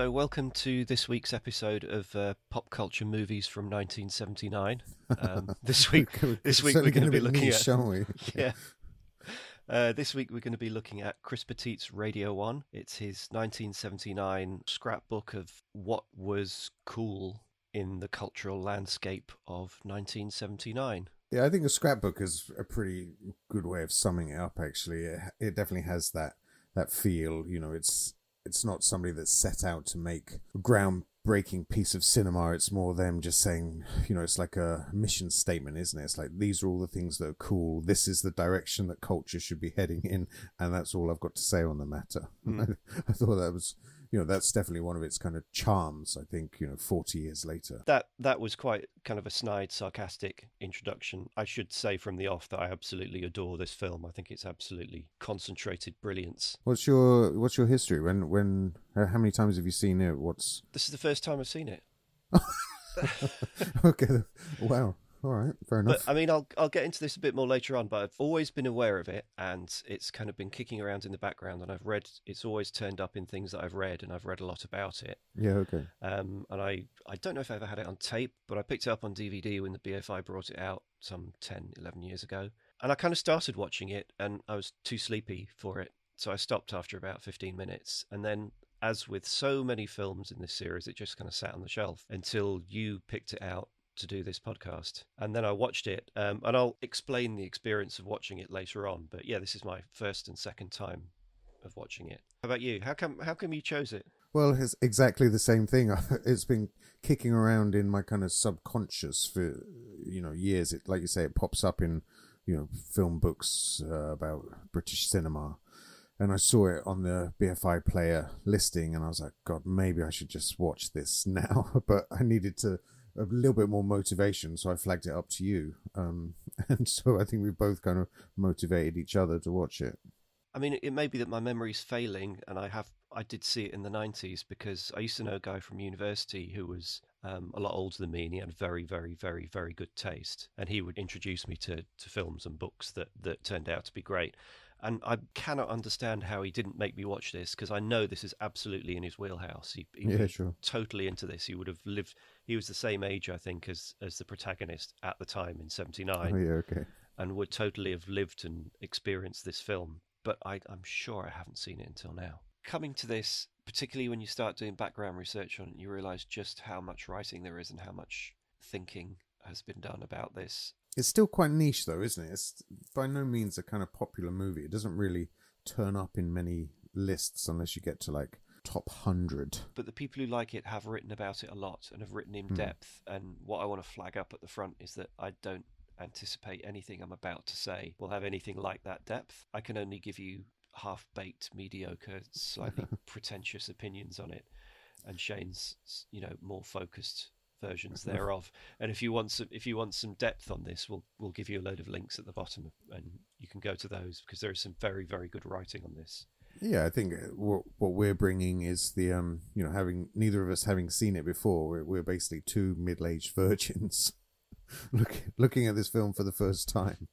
So, welcome to this week's episode of uh, Pop Culture Movies from 1979. Um, this week, this week we're going to be looking niche, at, shall we? yeah. Uh, this week we're going to be looking at Chris Petit's Radio On. It's his 1979 scrapbook of what was cool in the cultural landscape of 1979. Yeah, I think a scrapbook is a pretty good way of summing it up. Actually, it, it definitely has that that feel. You know, it's it's not somebody that's set out to make a groundbreaking piece of cinema. It's more them just saying, you know, it's like a mission statement, isn't it? It's like these are all the things that are cool. This is the direction that culture should be heading in, and that's all I've got to say on the matter. Mm. I thought that was, you know, that's definitely one of its kind of charms. I think, you know, forty years later. That that was quite kind of a snide, sarcastic introduction. I should say from the off that I absolutely adore this film. I think it's absolutely concentrated brilliance. What's your What's your history? When when how how many times have you seen it? What's This is the first time I've seen it. okay? Wow. All right. Fair enough. But I mean, I'll I'll get into this a bit more later on. But I've always been aware of it, and it's kind of been kicking around in the background. And I've read it's always turned up in things that I've read, and I've read a lot about it. yeah. Okay. Um, and I I don't know if I ever had it on tape, but I picked it up on DVD when the BFI brought it out some 10, 11 years ago. And I kind of started watching it, and I was too sleepy for it, so I stopped after about fifteen minutes, and then. As with so many films in this series, it just kind of sat on the shelf until you picked it out to do this podcast. And then I watched it, um, and I'll explain the experience of watching it later on. But yeah, this is my first and second time of watching it. How about you? How come how come you chose it? Well, it's exactly the same thing. It's been kicking around in my kind of subconscious for you know years. It like you say, it pops up in you know film books uh, about British cinema. And I saw it on the BFI player listing, and I was like, God, maybe I should just watch this now. But I needed to a little bit more motivation, so I flagged it up to you. Um, and so I think we both kind of motivated each other to watch it. I mean, it may be that my memory's failing, and I have I did see it in the '90s because I used to know a guy from university who was um, a lot older than me, and he had very, very, very, very good taste, and he would introduce me to to films and books that that turned out to be great. And I cannot understand how he didn't make me watch this because I know this is absolutely in his wheelhouse. He, he Yeah, sure. totally into this. He would have lived. He was the same age, I think, as as the protagonist at the time in '79 Oh yeah, okay. and would totally have lived and experienced this film, but I, I'm sure I haven't seen it until now. Coming to this, particularly when you start doing background research on it, you realize just how much writing there is and how much thinking has been done about this. It's still quite niche, though, isn't it? It's by no means a kind of popular movie. It doesn't really turn up in many lists unless you get to like top hundred. But the people who like it have written about it a lot and have written in Hmm. depth. And what I want to flag up at the front is that I don't anticipate anything I'm about to say will have anything like that depth. I can only give you half baked, mediocre, slightly pretentious opinions on it, and Shane's, you know, more focused versions thereof. And if you want some, if you want some depth on this, we'll we'll give you a load of links at the bottom, and you can go to those because there is some very very good writing on this. Yeah, I think uh, what what we're bringing is the um, you know, having neither of us having seen it before. We're, we're basically two middle-aged virgins look, looking at this film for the first time.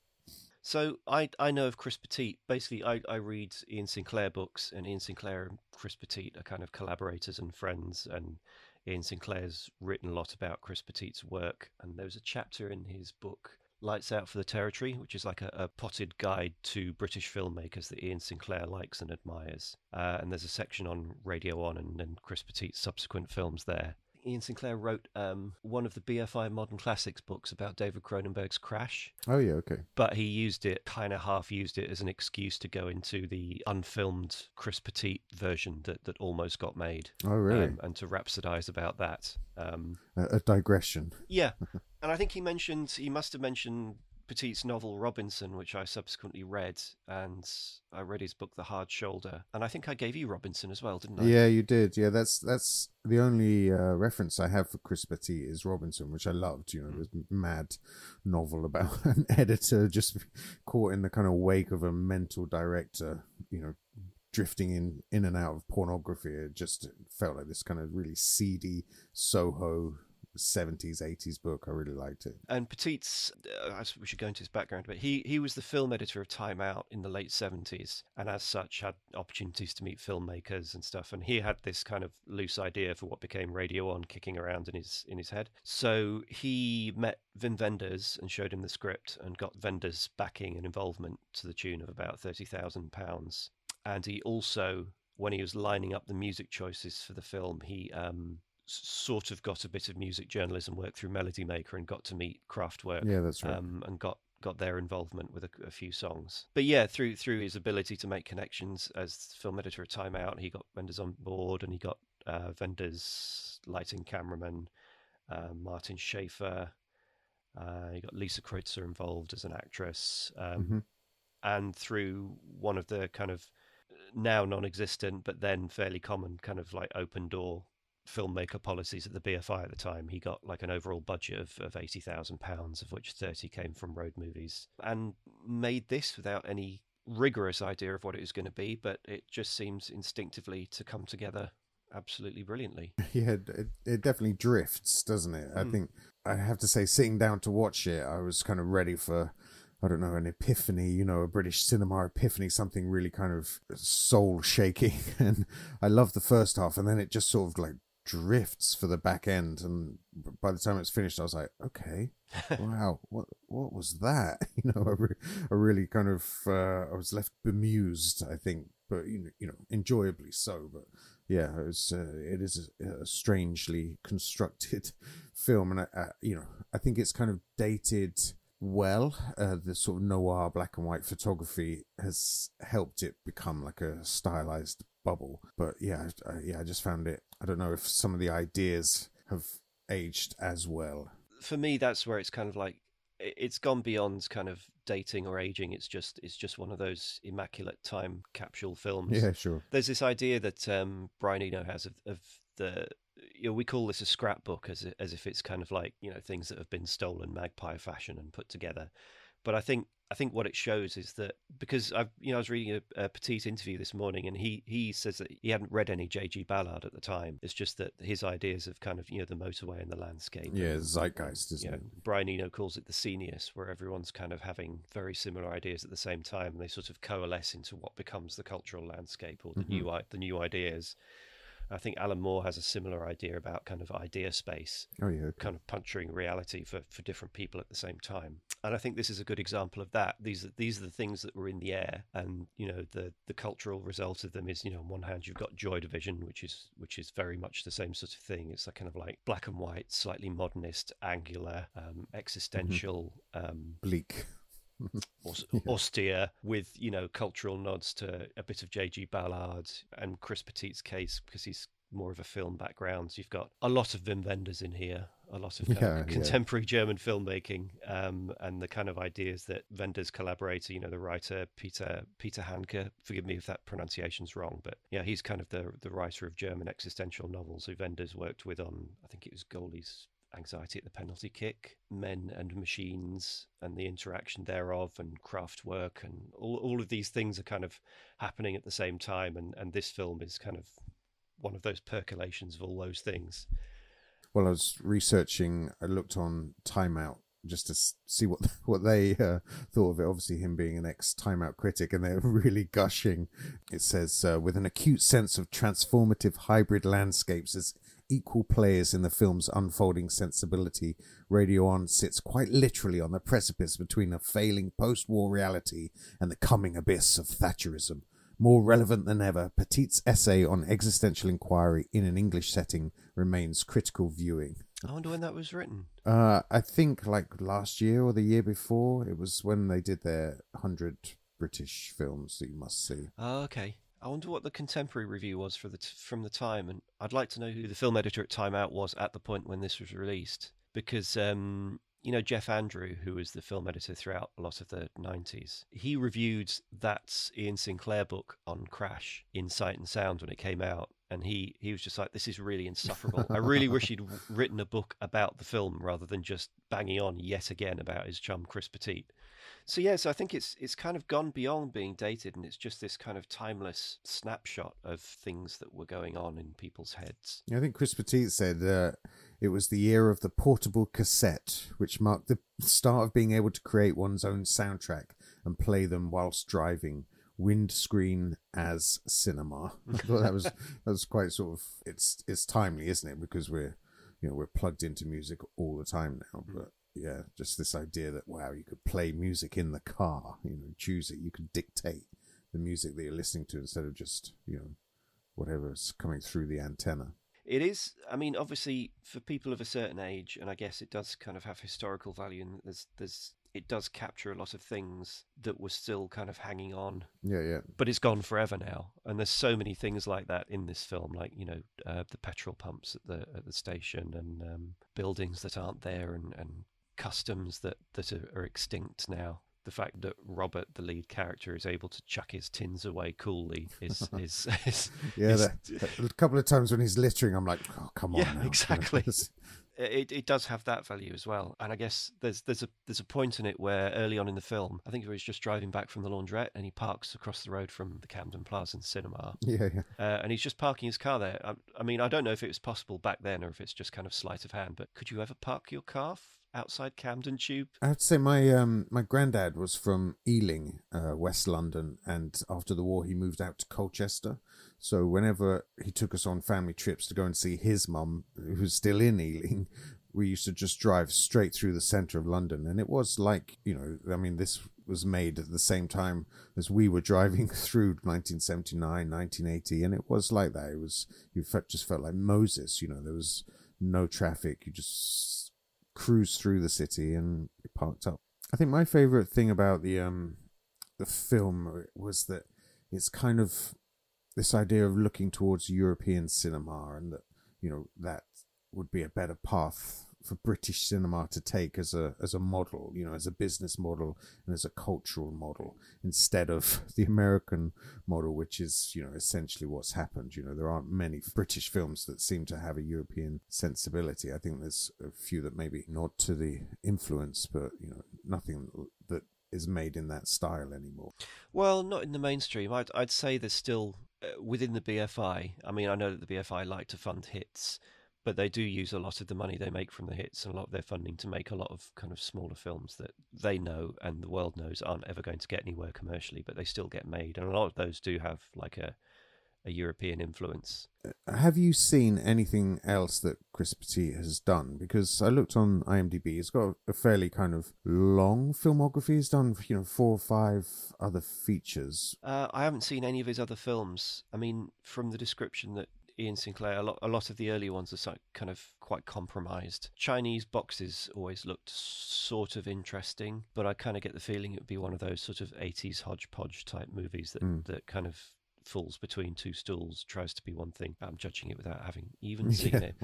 So I I know of Chris Petit. Basically, I, I read Iain Sinclair books, and Iain Sinclair and Chris Petit are kind of collaborators and friends. And Iain Sinclair's written a lot about Chris Petit's work. And there was a chapter in his book Lights Out for the Territory, which is like a, a potted guide to British filmmakers that Iain Sinclair likes and admires. Uh, and there's a section on Radio On and, and Chris Petit's subsequent films there. Iain Sinclair wrote um, one of the BFI Modern Classics books about David Cronenberg's Crash Oh yeah, okay. but he used it kind of half used it as an excuse to go into the unfilmed Chris Petit version that, that almost got made Oh really? um, and to rhapsodize about that. Um, a, a digression. yeah, and I think he mentioned he must have mentioned Petit's novel Robinson, which I subsequently read, and I read his book The Hard Shoulder, and I think I gave you Robinson as well, didn't I? Yeah, you did. Yeah, that's that's the only uh, reference I have for Chris Petit is Robinson, which I loved. You know, this mad novel about an editor just caught in the kind of wake of a mental director. You know, drifting in in and out of pornography. It just felt like this kind of really seedy Soho seventies, eighties book. I really liked it. And Petit's, uh, we should go into his background, but he he was the film editor of Time Out in the late seventies, and as such had opportunities to meet filmmakers and stuff. And he had this kind of loose idea for what became Radio On kicking around in his in his head. So he met Wim Wenders and showed him the script and got Wenders backing and involvement to the tune of about thirty thousand pounds. And he also when he was lining up the music choices for the film, he um, sort of got a bit of music journalism work through Melody Maker and got to meet Kraftwerk. Yeah, that's right. Um, and got got their involvement with a, a, few songs. But yeah, through through his ability to make connections as film editor of Time Out, he got Wenders on board, and he got uh, Wenders lighting cameraman uh, Martin Schaefer. Uh, he got Lisa Kreutzer involved as an actress, um, mm-hmm. and through one of the kind of now non-existent but then fairly common kind of like open door filmmaker policies at the BFI at the time. He got like an overall budget of, of eighty thousand pounds, of which thirty came from road movies, and made this without any rigorous idea of what it was going to be, but it just seems instinctively to come together absolutely brilliantly. Yeah, it, it definitely drifts, doesn't it? Mm. I hmm. think I have to say, sitting down to watch it, I was kind of ready for I don't know, an epiphany, you know, a British cinema epiphany, something really kind of soul shaking. And I love the first half, and then it just sort of like drifts for the back end. And by the time it's finished, I was like, okay, wow, what what was that? You know, I, re- I really kind of uh, I was left bemused, I think, but you know, you know, enjoyably so. But yeah, it was uh, it is a, a, strangely constructed film, and I, I, you know, I think it's kind of dated well. Uh, the sort of noir black and white photography has helped it become like a stylized bubble. But yeah, I, yeah, I just found it. I don't know if some of the ideas have aged as well. For me, that's where it's kind of like it's gone beyond kind of dating or aging. It's just it's just one of those immaculate time capsule films. Yeah, sure. There's this idea that um, Brian Eno has of, of the you know, we call this a scrapbook as as if it's kind of like you know things that have been stolen magpie fashion and put together. But I think I think what it shows is that because I've you know I was reading a, a Petit interview this morning and he he says that he hadn't read any J.G. Ballard at the time. It's just that his ideas of kind of you know the motorway and the landscape. Yeah, and, zeitgeist, isn't you know, it? Brian Eno calls it the scenius, where everyone's kind of having very similar ideas at the same time, and they sort of coalesce into what becomes the cultural landscape or the mm-hmm. new the new ideas. I think Alan Moore has a similar idea about kind of idea space. Oh yeah, kind of puncturing reality for, for different people at the same time. And I think this is a good example of that. These are these are the things that were in the air, and you know the the cultural result of them is you know on one hand you've got Joy Division, which is which is very much the same sort of thing. It's a kind of like black and white, slightly modernist, angular, um, existential, mm-hmm. um, bleak austere with you know cultural nods to a bit of J.G. Ballard and Chris Petit's case because he's more of a film background. So you've got a lot of Wim Wenders in here, a lot of, yeah, of contemporary yeah. German filmmaking, um, and the kind of ideas that Wenders collaborator, you know, the writer Peter Peter Handke. Forgive me if that pronunciation's wrong, but yeah, he's kind of the the writer of German existential novels who Wenders worked with on. I think it was Goalie's anxiety at the penalty kick, men and machines, and the interaction thereof, and Kraftwerk, and all all of these things are kind of happening at the same time. And and this film is kind of one of those percolations of all those things. Well, I was researching. I looked on Time Out just to see what what they uh, thought of it. Obviously, him being an ex Time Out critic, and they're really gushing. It says, uh, with an acute sense of transformative hybrid landscapes as equal players in the film's unfolding sensibility, Radio On sits quite literally on the precipice between a failing post war reality and the coming abyss of Thatcherism. More relevant than ever, Petit's essay on existential inquiry in an English setting remains critical viewing. I wonder when that was written. Uh, I think like last year or the year before. It was when they did their 100 British films that you must see. Oh, okay. I wonder what the contemporary review was for the t- from the time, and I'd like to know who the film editor at Time Out was at the point when this was released, because um, you know Geoff Andrew, who was the film editor throughout a lot of the '90s, he reviewed that Iain Sinclair book on Crash in Sight and Sound when it came out, and he he was just like, "This is really insufferable. I really wish he'd written a book about the film rather than just banging on yet again about his chum Chris Petit." So yes, I think it's it's kind of gone beyond being dated, and it's just this kind of timeless snapshot of things that were going on in people's heads. I think Chris Petit said uh, it was the year of the portable cassette, which marked the start of being able to create one's own soundtrack and play them whilst driving windscreen as cinema. I thought that was that was quite sort of it's it's timely, isn't it? Because we're you know we're plugged into music all the time now. Mm. But yeah, just this idea that wow, you could play music in the car, you know, choose it. You could dictate the music that you're listening to instead of just you know whatever's coming through the antenna. It is. I mean, obviously, for people of a certain age, and I guess it does kind of have historical value. And there's there's it does capture a lot of things that were still kind of hanging on. Yeah, yeah. But it's gone forever now, and there's so many things like that in this film, like you know uh, the petrol pumps at the at the station, and um, buildings that aren't there, and, and customs that that are, are extinct now the fact that Robert, the lead character, is able to chuck his tins away coolly is is, is yeah. Is, that, a couple of times when he's littering, I'm like, oh come on, yeah, now. exactly. it, it does have that value as well. And I guess there's there's a there's a point in it where early on in the film, I think he was just driving back from the laundrette and he parks across the road from the Camden Plaza Cinema. Yeah, yeah. Uh, and he's just parking his car there. I, I, mean, I don't know if it was possible back then or if it's just kind of sleight of hand, but could you ever park your car outside Camden Tube? I have to say, my um, my granddad was from Ealing, uh, West London, and after the war, he moved out to Colchester. So whenever he took us on family trips to go and see his mum, who's still in Ealing, we used to just drive straight through the centre of London, and it was like you know, I mean, this was made at the same time as we were driving through 1979, 1980, and it was like that. It was you felt, just felt like Moses, you know. There was no traffic. You just cruise through the city and parked up. I think my favourite thing about the um the film was that it's kind of this idea of looking towards European cinema and that you know that would be a better path for British cinema to take as a as a model, you know, as a business model and as a cultural model, instead of the American model, which is you know essentially what's happened. You know, there aren't many British films that seem to have a European sensibility. I think there's a few that maybe nod to the influence, but you know, nothing that is made in that style anymore. Well, not in the mainstream. I'd I'd say there's still uh, within the BFI, I mean, I know that the BFI like to fund hits, but they do use a lot of the money they make from the hits and a lot of their funding to make a lot of kind of smaller films that they know and the world knows aren't ever going to get anywhere commercially, but they still get made. And a lot of those do have like a a European influence. Uh, have you seen anything else that Chris Petit has done? Because I looked on IMDb, he's got a fairly kind of long filmography. He's done, you know, four or five other features. Uh, I haven't seen any of his other films. I mean, from the description that Iain Sinclair, a lot, a lot of the early ones are kind of quite compromised. Chinese boxes always looked sort of interesting, but I kind of get the feeling it would be one of those sort of 80s hodgepodge type movies that, mm. that kind of falls between two stools, tries to be one thing. I'm judging it without having even seen yeah. it.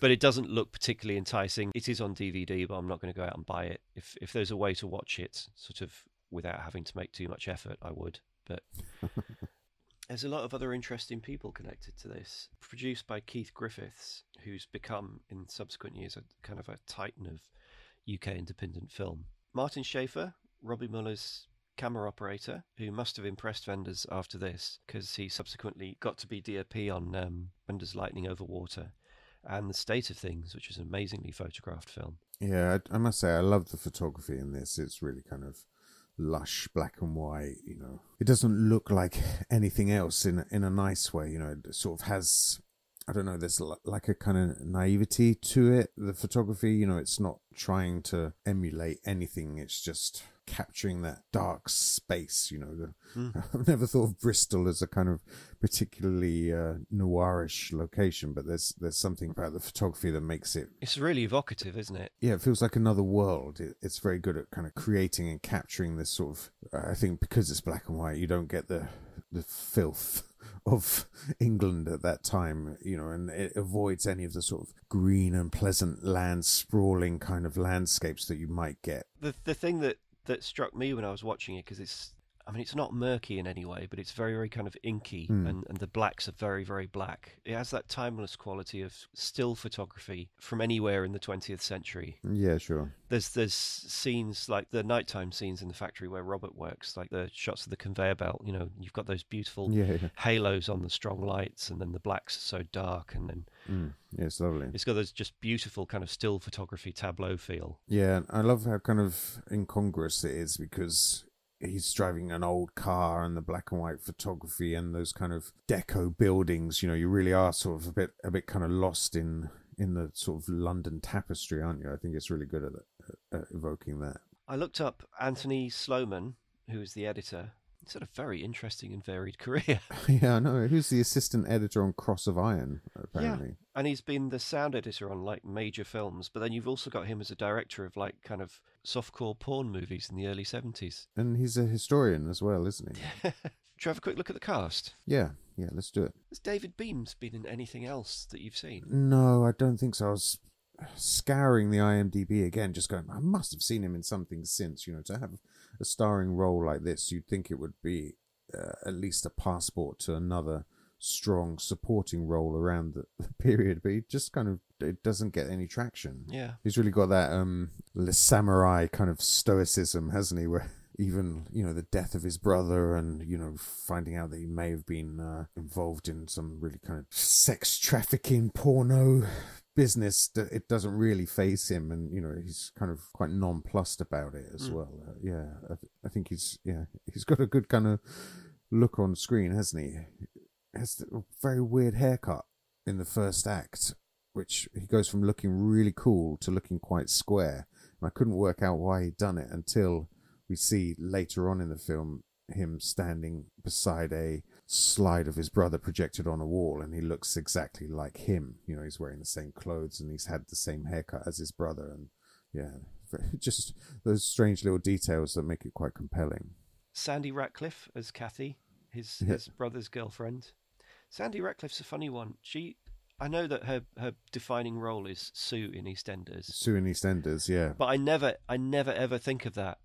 But it doesn't look particularly enticing. It is on DVD, but I'm not going to go out and buy it. If if there's a way to watch it sort of without having to make too much effort, I would. But there's a lot of other interesting people connected to this. Produced by Keith Griffiths, who's become in subsequent years a kind of a titan of UK independent film. Martin Schaefer, Robby Müller's camera operator who must have impressed Wenders after this because he subsequently got to be DOP on um, Wenders Lightning Over Water and The State of Things, which is an amazingly photographed film. Yeah, I, I must say, I love the photography in this. It's really kind of lush black and white you know it doesn't look like anything else in in a nice way you know it sort of has I don't know, there's like a kind of naivety to it. The photography, you know, it's not trying to emulate anything. It's just capturing that dark space. You know, the, mm. I've never thought of Bristol as a kind of particularly uh, noirish location, but there's there's something about the photography that makes it. It's really evocative, isn't it? Yeah, it feels like another world. It, it's very good at kind of creating and capturing this sort of. I think because it's black and white, you don't get the the filth of England at that time, you know, and it avoids any of the sort of green and pleasant land, sprawling kind of landscapes that you might get. The the thing that that struck me when I was watching it because it's I mean, it's not murky in any way, but it's very, very kind of inky, Hmm. and, and the blacks are very, very black. It has that timeless quality of still photography from anywhere in the 20th century. Yeah, sure. There's there's scenes like the nighttime scenes in the factory where Robert works, like the shots of the conveyor belt. You know, you've got those beautiful Yeah, yeah. halos on the strong lights, and then the blacks are so dark, and then Mm. Yeah, it's lovely. it's got those just beautiful kind of still photography tableau feel. Yeah, I love how kind of incongruous it is because he's driving an old car and the black and white photography and those kind of deco buildings. You know, you really are sort of a bit a bit kind of lost in in the sort of London tapestry, aren't you? I think it's really good at, at evoking that. I looked up Anthony Sloman, who is the editor. He's had a very interesting and varied career. yeah, I know. Who's the assistant editor on Cross of Iron? Apparently, Yeah. and he's been the sound editor on like major films, but then you've also got him as a director of like kind of softcore porn movies in the early 70s. and he's a historian as well, isn't he? Should we have a quick look at the cast? yeah, yeah. Let's do it. Has David Beames been in anything else that you've seen? No, I don't think so. I was scouring the IMDb again, just going, I must have seen him in something since. You know, to have a starring role like this, you'd think it would be uh, at least a passport to another strong supporting role around the, the period, but he just kind of it doesn't get any traction. Yeah. He's really got that um samurai kind of stoicism, hasn't he? Where even you know the death of his brother and you know finding out that he may have been uh, involved in some really kind of sex trafficking porno business that it doesn't really faze him. And you know he's kind of quite nonplussed about it as Mm. well. Uh, yeah I, th- I think he's yeah he's got a good kind of look on screen hasn't he? Has a very weird haircut in the first act which he goes from looking really cool to looking quite square. And I couldn't work out why he'd done it until we see later on in the film him standing beside a slide of his brother projected on a wall and he looks exactly like him you know he's wearing the same clothes and he's had the same haircut as his brother and yeah just those strange little details that make it quite compelling Sandy Ratcliffe as Kathy, his Yeah. his brother's girlfriend. Sandy Ratcliffe's a funny one. She, I know that her her defining role is Sue in EastEnders, sue in eastenders yeah but I never I never ever think of that.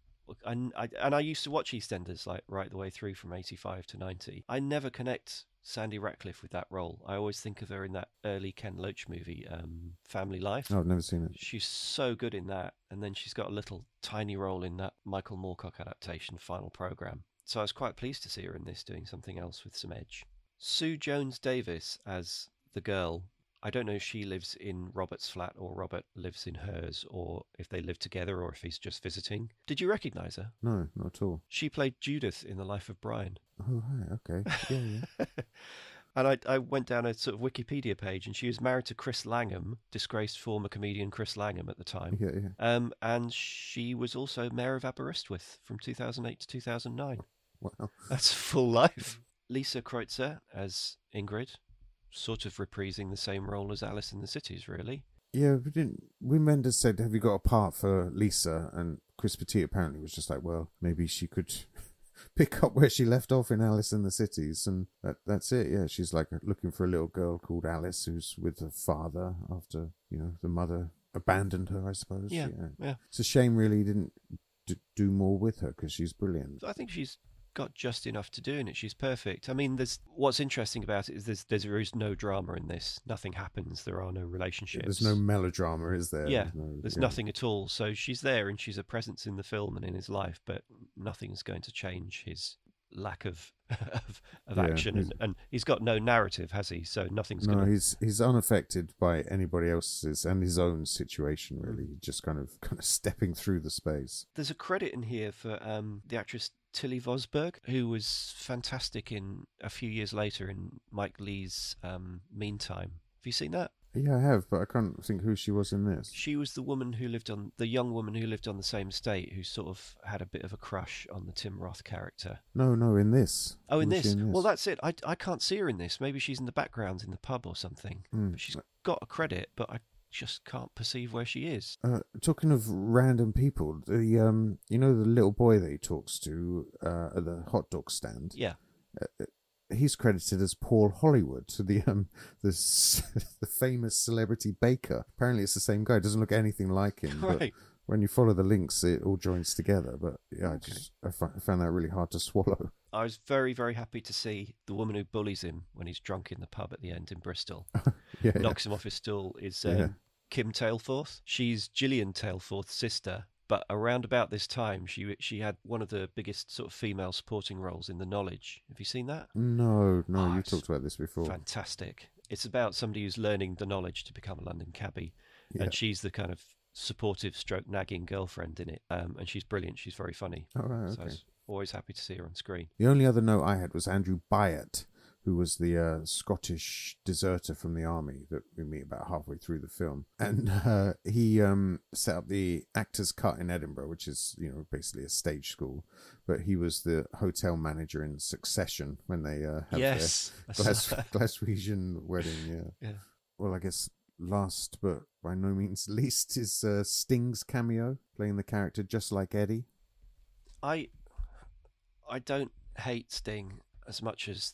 I, I, and I used to watch EastEnders like right the way through from eighty five to ninety. I never connect Sandy Ratcliffe with that role. I always think of her in that early Ken Loach movie, um, Family Life. Oh, I've never seen it She's so good in that, and then she's got a little tiny role in that Michael Moorcock adaptation, Final Program. So I was quite pleased to see her in this, doing something else with some edge. Sue Jones-Davies as the girl. I don't know if she lives in Robert's flat or Robert lives in hers, or if they live together, or if he's just visiting. Did you recognise her? no not at all She played Judith in The Life of Brian. oh right okay yeah yeah and I, I went down a sort of Wikipedia page, and she was married to Chris Langham, disgraced former comedian Chris Langham at the time. yeah yeah Um, and she was also mayor of Aberystwyth from 2008 to 2009. wow That's full life. Lisa Kreutzer as Ingrid, sort of reprising the same role as Alice in the Cities, really. Yeah, we didn't. Wim Wenders said, "Have you got a part for Lisa?" And Chris Petit apparently was just like, "Well, maybe she could pick up where she left off in Alice in the Cities, and that that's it." Yeah, she's like looking for a little girl called Alice who's with her father after you know the mother abandoned her. I suppose. Yeah, yeah. It's a shame, really, didn't d- do more with her because she's brilliant. I think she's got just enough to do in it. She's perfect. I mean, there's what's interesting about it is there's, there's there is no drama in this. Nothing happens. There are no relationships. There's no melodrama, is there? Yeah, no, There's yeah. nothing at all. So she's there and she's a presence in the film and in his life, but nothing's going to change his lack of of, of Yeah, action. he's- And, and he's got no narrative, has he? So nothing's No, going to. he's he's unaffected by anybody else's and his own situation. Really, just kind of kind of stepping through the space. There's a credit in here for um, the actress Tilly Vosburgh, who was fantastic in a few years later in Mike Leigh's um, Meantime. Have you seen that? Yeah, I have, but I can't think who she was in this. She was the woman who lived on the young woman who lived on the same estate, who sort of had a bit of a crush on the Tim Roth character. No, no, in this. Oh, in Who was this? Well, that's it. I, I can't see her in this. Maybe she's in the background in the pub or something. Mm. But she's got a credit, but I just can't perceive where she is. Uh, talking of random people, the um, you know the little boy that he talks to uh, at the hot dog stand. Yeah. He's credited as Paul Hollywood, to the um, the the famous celebrity baker. Apparently, it's the same guy. Doesn't look anything like him. but Right. when you follow the links, it all joins together. But yeah, I Okay. just I fi- I found that really hard to swallow. I was very, very happy to see the woman who bullies him when he's drunk in the pub at the end in Bristol, Yeah, yeah. knocks him off his stool, is um, Yeah. Kim Tailforth. She's Gillian Tailforth's sister. But around about this time, she she had one of the biggest sort of female supporting roles in The Knowledge. Have you seen that? No, no, Oh, you talked about this before. Fantastic. It's about somebody who's learning the knowledge to become a London cabbie, Yeah. and she's the kind of supportive, stroke nagging girlfriend in it. Um, and she's brilliant. She's very funny. All right, So okay. was always happy to see her on screen. The only other note I had was Andrew Byatt, who was the uh, Scottish deserter from the army that we meet about halfway through the film, and uh, he um, set up the Actors Cut in Edinburgh, which is you know basically a stage school. But he was the hotel manager in Succession when they uh, have yes. their Glas- Glaswegian wedding. Yeah. Yeah. Well, I guess last but by no means least is uh, Sting's cameo playing the character just like Eddie. I I don't hate Sting as much as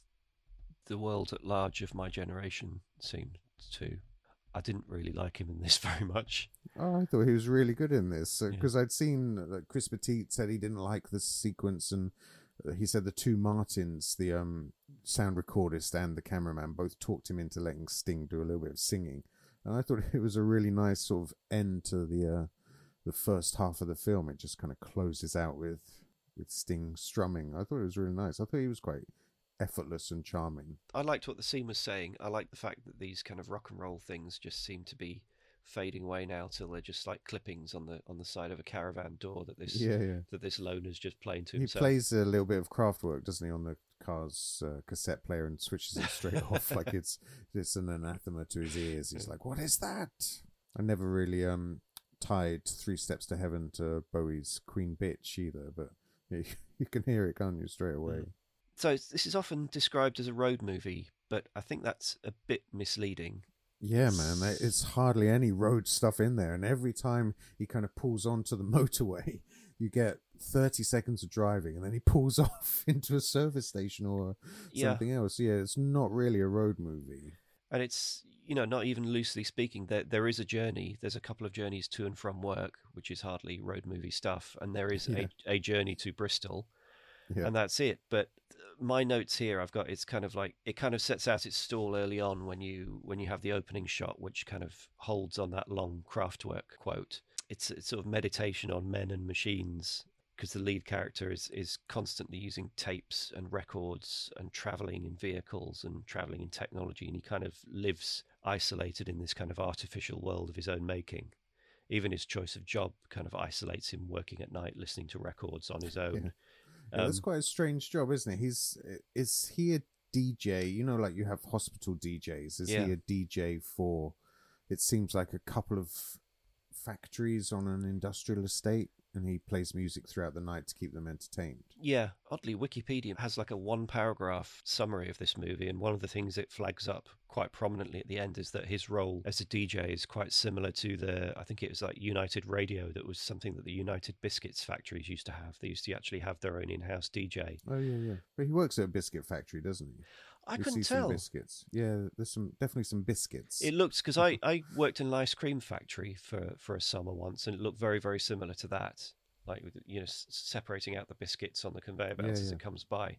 the world at large of my generation seemed to. I didn't really like him in this very much. Oh, I thought he was really good in this Yeah. because I'd seen that Chris Petit said he didn't like the sequence, and uh, he said the two Martins, the um, sound recordist and the cameraman, both talked him into letting Sting do a little bit of singing, and I thought it was a really nice sort of end to the uh, the first half of the film. It just kind of closes out with with Sting strumming. I thought it was really nice. I thought he was quite effortless and charming. I liked what the scene was saying. I like the fact that these kind of rock and roll things just seem to be fading away now till they're just like clippings on the on the side of a caravan door that this Yeah, yeah. that this loner's just playing to He himself. He plays a little bit of Kraftwerk, doesn't he, on the car's uh, cassette player and switches it straight off like it's it's an anathema to his ears. He's like, "What is that?" I never really um tied Three Steps to Heaven to Bowie's Queen Bitch either, but you, you can hear it, can't you, straight away? So this is often described as a road movie, but I think that's a bit misleading. Yeah, man, there- it's hardly any road stuff in there, and every time he kind of pulls onto the motorway, you get thirty seconds of driving, and then he pulls off into a service station or Yeah. something else. Yeah, it's not really a road movie. and it's you know not even loosely speaking there there is a journey there's a couple of journeys to and from work which is hardly road movie stuff and there is Yeah. a, a journey to bristol Yeah. and that's it. But uh, my notes here i've got it's kind of like it kind of sets out its stall early on when you when you have the opening shot which kind of holds on that long Kraftwerk quote. It's it's sort of meditation on men and machines because the lead character is is constantly using tapes and records and traveling in vehicles and traveling in technology and he kind of lives isolated in this kind of artificial world of his own making. Even his choice of job kind of isolates him working at night listening to records on his own. Yeah, that's Um, quite a strange job, isn't it? He's is he a DJ? You know, like you have hospital DJs. Is Yeah. he a DJ for? It seems like a couple of factories on an industrial estate, and he plays music throughout the night to keep them entertained. Yeah, oddly, Wikipedia has like a one paragraph summary of this movie, and one of the things it flags up quite prominently at the end is that his role as a DJ is quite similar to the, I think it was like United Radio, that was something that the United Biscuits factories used to have. They used to actually have their own in house DJ. Oh yeah, yeah. But he works at a biscuit factory, doesn't he? I We couldn't tell. biscuits. Yeah, there's some definitely some biscuits. It looked because I, I worked in an ice cream factory for, for a summer once, and it looked very very similar to that, like with you know separating out the biscuits on the conveyor belt Yeah, as yeah. it comes by.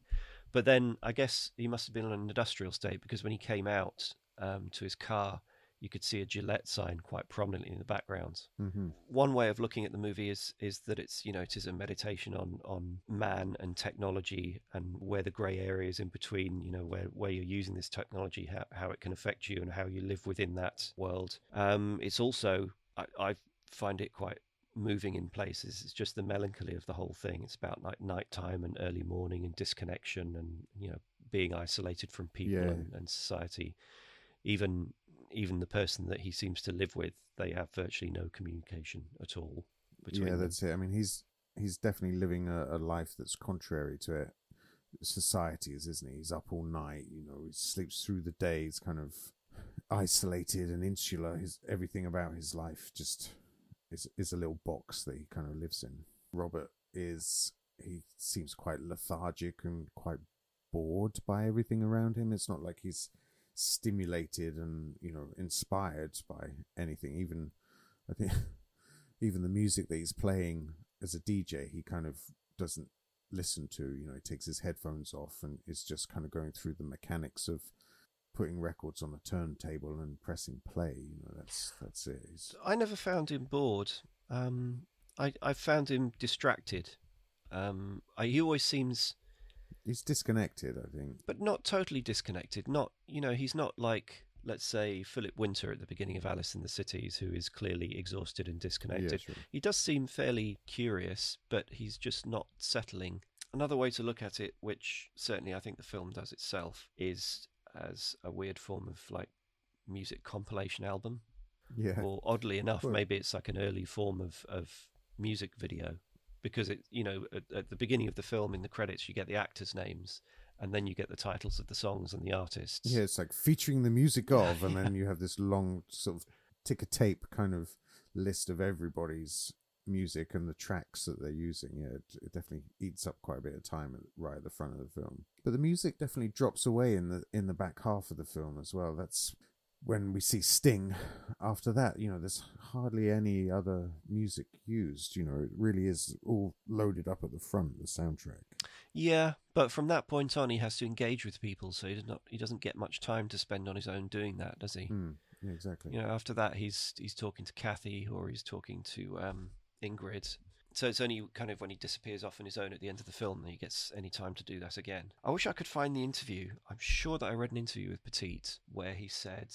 But then I guess he must have been on an industrial state because when he came out um, to his car, you could see a Gillette sign quite prominently in the background. hmm One way of looking at the movie is is that it's you know it is a meditation on on man and technology and where the grey areas in between you know where where you're using this technology how, how it can affect you and how you live within that world. Um, it's also I, I find it quite moving in places. It's just the melancholy of the whole thing. It's about like nighttime and early morning and disconnection and you know being isolated from people Yeah. and, and society. Even even the person that he seems to live with, they have virtually no communication at all between Yeah, them. that's it. I mean, he's he's definitely living a, a life that's contrary to it. Society's, isn't he? He's up all night. You know, he sleeps through the day. He's kind of isolated and insular. His everything about his life just is is a little box that he kind of lives in. Robert is he seems quite lethargic and quite bored by everything around him. It's not like he's stimulated and you know inspired by anything. Even I think even the music that he's playing as a DJ, he kind of doesn't listen to. You know, he takes his headphones off and is just kind of going through the mechanics of putting records on a turntable and pressing play. You know, that's that's it. I never found him bored. Um, I I found him distracted. Um, I, he always seems, he's disconnected, I think. but not totally disconnected. Not you know, he's not like let's say Philip Winter at the beginning of Alice in the Cities, who is clearly exhausted and disconnected. Yeah, sure. He does seem fairly curious, but he's just not settling. Another way to look at it, which certainly I think the film does itself, is as a weird form of like music compilation album. Yeah. Or oddly enough, Well- maybe it's like an early form of, of music video. Because it you know, at, at the beginning of the film in the credits you get the actors' names and then you get the titles of the songs and the artists. Yeah, it's like featuring the music of, and then you have this long sort of ticker tape kind of list of everybody's music and the tracks that they're using. Yeah, it, it definitely eats up quite a bit of time at, right at the front of the film. But the music definitely drops away in the in the back half of the film as well. That's when we see Sting. After that, you know, there's hardly any other music used. You know, it really is all loaded up at the front. The soundtrack. Yeah, but from that point on, he has to engage with people, so he does not. He doesn't get much time to spend on his own doing that, does he? Mm, yeah, exactly. You know, after that, he's he's talking to Kathy or he's talking to um, Ingrid. So it's only kind of when he disappears off on his own at the end of the film that he gets any time to do that again. I wish I could find the interview. I'm sure that I read an interview with Petit where he said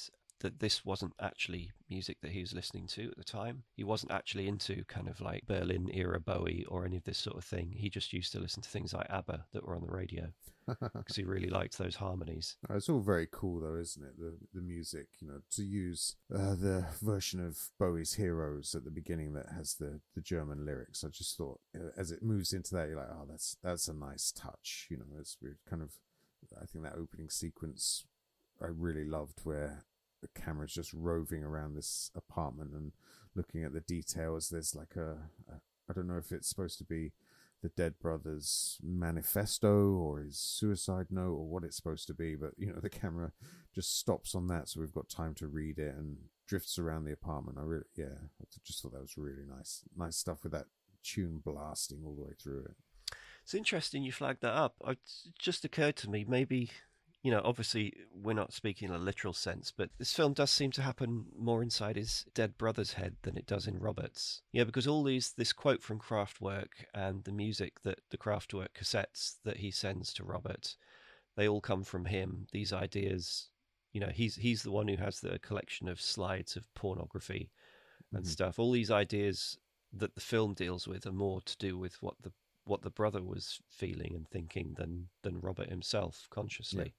that this wasn't actually music that he was listening to at the time. He wasn't actually into kind of like Berlin era Bowie or any of this sort of thing. He just used to listen to things like ABBA that were on the radio because he really liked those harmonies. Uh, It's all very cool, though, isn't it? The the music, you know, to use uh, the version of Bowie's "Heroes" at the beginning that has the, the German lyrics. I just thought, as it moves into that, you're like, oh, that's that's a nice touch. You know, it's weird, kind of. I think that opening sequence I really loved, where the camera's just roving around this apartment and looking at the details. There's like a, a I don't know if it's supposed to be the dead brother's manifesto or his suicide note or what it's supposed to be but you know the camera just stops on that so we've got time to read it and drifts around the apartment i really yeah i just thought that was really nice nice stuff with that tune blasting all the way through it It's interesting you flagged that up. It just occurred to me maybe, you know, obviously we're not speaking in a literal sense, but this film does seem to happen more inside his dead brother's head than it does in Robert's. Yeah, because all these this quote from Kraftwerk and the music that the Kraftwerk cassettes that he sends to Robert, they all come from him. These ideas, you know, he's he's the one who has the collection of slides of pornography and Mhm. stuff. All these ideas that the film deals with are more to do with what the what the brother was feeling and thinking than than Robert himself consciously.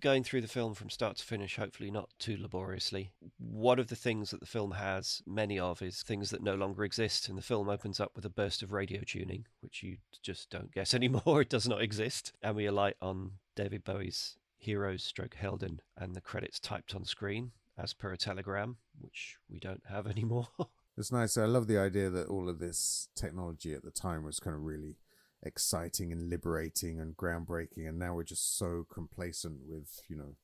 Going through the film from start to finish, hopefully not too laboriously. One of the things that the film has many of is things that no longer exist, and the film opens up with a burst of radio tuning, which you just don't get anymore. It does not exist, and we alight on David Bowie's "Heroes" stroke Helden, and the credits typed on screen as per a telegram, which we don't have anymore. it's nice i love the idea that all of this technology at the time was kind of really exciting and liberating and groundbreaking and now we're just so complacent with you know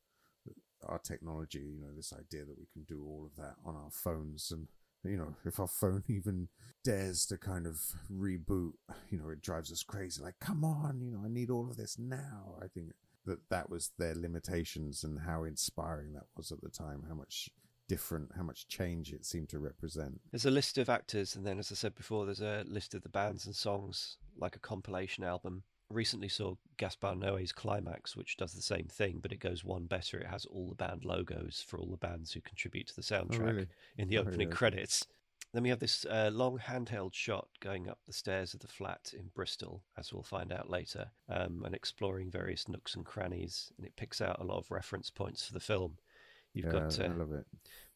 our technology you know this idea that we can do all of that on our phones. And you know if our phone even dares to kind of reboot you know it drives us crazy like come on you know i need all of this now. I think that that was their limitations and how inspiring that was at the time how much different how much change it seemed to represent. There's a list of actors, and then, as I said before, there's a list of the bands and songs, like a compilation album. Recently saw Gaspar Noé's Climax, which does the same thing, but it goes one better. It has all the band logos for all the bands who contribute to the soundtrack really? in the Oh, opening yeah. credits. Then we have this uh, long handheld shot going up the stairs of the flat in Bristol, as we'll find out later, um, and exploring various nooks and crannies. And it picks out a lot of reference points for the film. You've yeah, got i uh, love it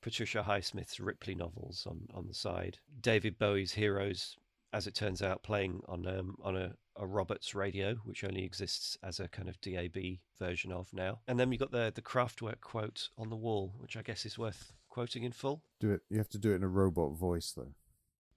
Patricia Highsmith's Ripley novels on, on the side. David Bowie's Heroes, as it turns out, playing on um, on a, a Roberts radio, which only exists as a kind of DAB version of now. And then we got the the Kraftwerk quote on the wall, which I guess is worth quoting in full. do it you have to do it in a robot voice though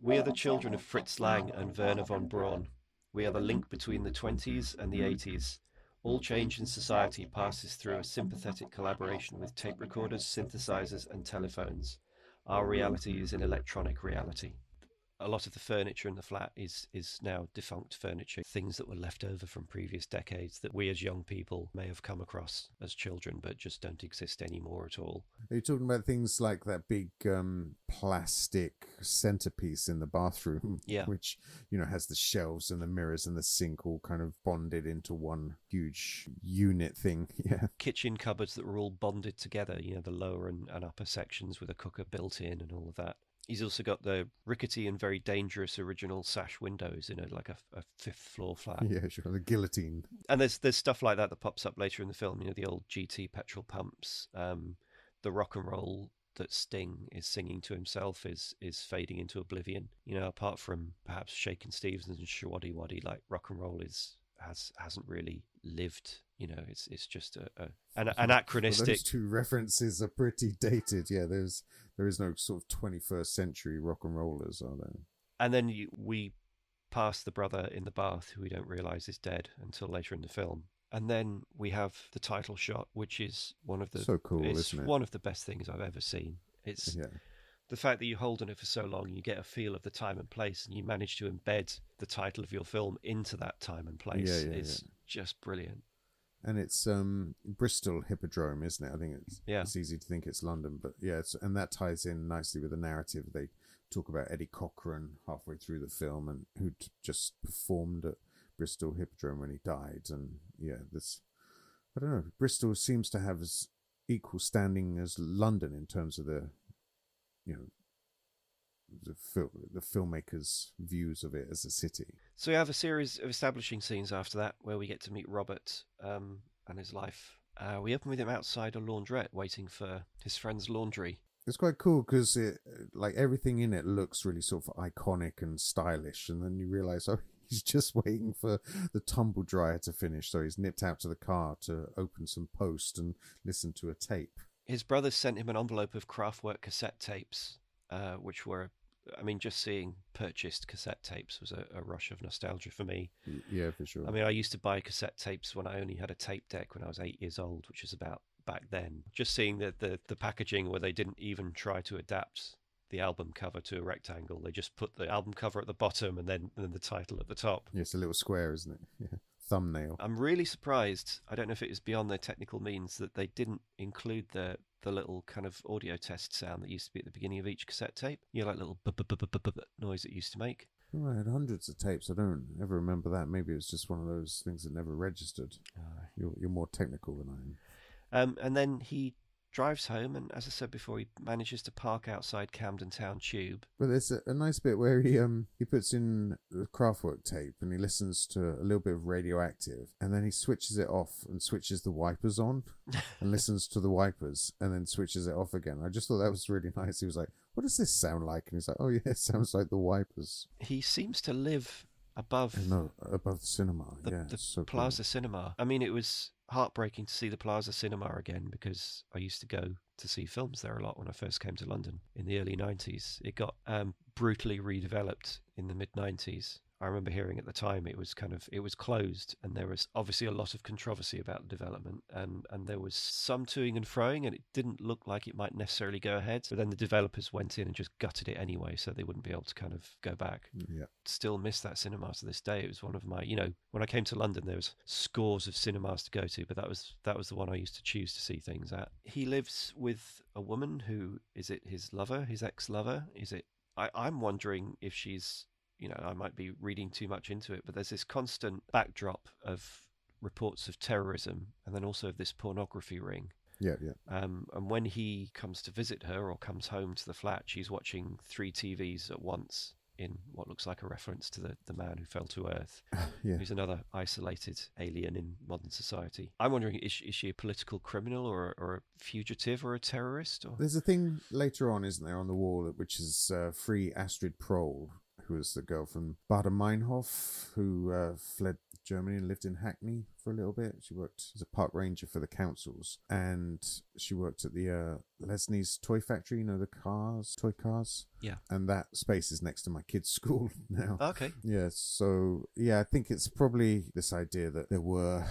We are the children of Fritz Lang and Wernher von Braun. We are the link between the 20s and the 80s. All change in society passes through a sympathetic collaboration with tape recorders, synthesizers, and telephones. Our reality is an electronic reality. A lot of the furniture in the flat is is now defunct furniture, things that were left over from previous decades that we as young people may have come across as children, but just don't exist anymore at all. Are you talking about things like that big um, plastic centerpiece in the bathroom? Yeah. Which, you know, has the shelves and the mirrors and the sink all kind of bonded into one huge unit thing. Yeah. Kitchen cupboards that were all bonded together, you know, the lower and, and upper sections with a cooker built in and all of that. He's also got the rickety and very dangerous original sash windows in a like a, a fifth floor flat. Yeah, sure. The guillotine. And there's there's stuff like that that pops up later in the film. You know, the old GT petrol pumps, um, the rock and roll that Sting is singing to himself is is fading into oblivion. You know, apart from perhaps Shakin' Stevens and Showaddywaddy, like rock and roll is has hasn't really lived. You know, it's it's just a, a an anachronistic. Well, those two references are pretty dated. Yeah, there's there is no sort of 21st century rock and rollers, are there? And then you, we pass the brother in the bath, who we don't realise is dead until later in the film. And then we have the title shot, which is one of the So cool, it's isn't it? one of the best things I've ever seen. It's Yeah. the fact that you hold on it for so long, you get a feel of the time and place, and you manage to embed the title of your film into that time and place. Yeah, yeah, is just brilliant. And it's um Bristol Hippodrome, isn't it? I think it's Yeah. it's easy to think it's London, but yeah, it's, and that ties in nicely with the narrative. They talk about Eddie Cochran halfway through the film and who'd just performed at Bristol Hippodrome when he died, and yeah, this I don't know. Bristol seems to have as equal standing as London in terms of the you know the fil- the filmmakers' views of it as a city. So we have a series of establishing scenes after that where we get to meet Robert um, and his life. Uh, we open with him outside a laundrette waiting for his friend's laundry. It's quite cool because it, like everything in it looks really sort of iconic and stylish, and then you realize, oh, he's just waiting for the tumble dryer to finish, so he's nipped out to the car to open some post and listen to a tape. His brother sent him an envelope of Kraftwerk cassette tapes, uh, which were, I mean, just seeing purchased cassette tapes was a, a rush of nostalgia for me. Mm, yeah, for sure. I mean, I used to buy cassette tapes when I only had a tape deck when I was eight years old, which is about back then. Just seeing the, the, the packaging where they didn't even try to adapt the album cover to a rectangle. They just put the album cover at the bottom and then, and then the title at the top. yeah, it's a little square, isn't it? Yeah, thumbnail. I'm really surprised. I don't know if it is beyond their technical means that they didn't include the the little kind of audio test sound that used to be at the beginning of each cassette tape. You know, like little noise it used to make. I had hundreds of tapes. I don't ever remember that. Maybe it's just one of those things that never registered. You're you're more technical than I am. Um, and then he drives home, and as I said before, he manages to park outside Camden Town Tube. But there's a, a nice bit where he um he puts in the Kraftwerk tape and he listens to a little bit of radioactive and then he switches it off and switches the wipers on and listens to the wipers and then switches it off again. I just thought that was really nice. He was like, "What does this sound like?" And he's like, "Oh yeah, it sounds like the wipers." He seems to live above No, above the cinema. the, yeah, the so cool. Plaza Cinema. I mean, it was heartbreaking to see the Plaza Cinema again because I used to go to see films there a lot when I first came to London in the early 90s. It got um, brutally redeveloped in the mid 90s. I remember hearing at the time it was kind of it was closed and there was obviously a lot of controversy about the development and and there was some toing and froing and it didn't look like it might necessarily go ahead but then the developers went in and just gutted it anyway so they wouldn't be able to kind of go back mm, Yeah, still miss that cinema to this day. It was one of my, you know, when I came to London, there was scores of cinemas to go to, but that was that was the one I used to choose to see things at. He lives with a woman who is it his lover, his ex-lover? Is it? I, I'm wondering if she's, you know, I might be reading too much into it, but there's this constant backdrop of reports of terrorism and then also of this pornography ring. yeah, yeah. Um, and when he comes to visit her or comes home to the flat, she's watching three TVs at once in what looks like a reference to the, the man who fell to Earth, yeah. who's another isolated alien in modern society. I'm wondering, is, she- is she a political criminal or, or a fugitive or a terrorist? Or... There's a thing later on, isn't there, on the wall, which is uh, free Astrid Proll, who was the girl from Baader Meinhof, who uh, fled Germany and lived in Hackney for a little bit. She worked as a park ranger for the councils, and she worked at the uh, Lesney's toy factory. You know the cars, toy cars. Yeah. And that space is next to my kid's school now. Okay. Yeah, so yeah, I think it's probably this idea that there were,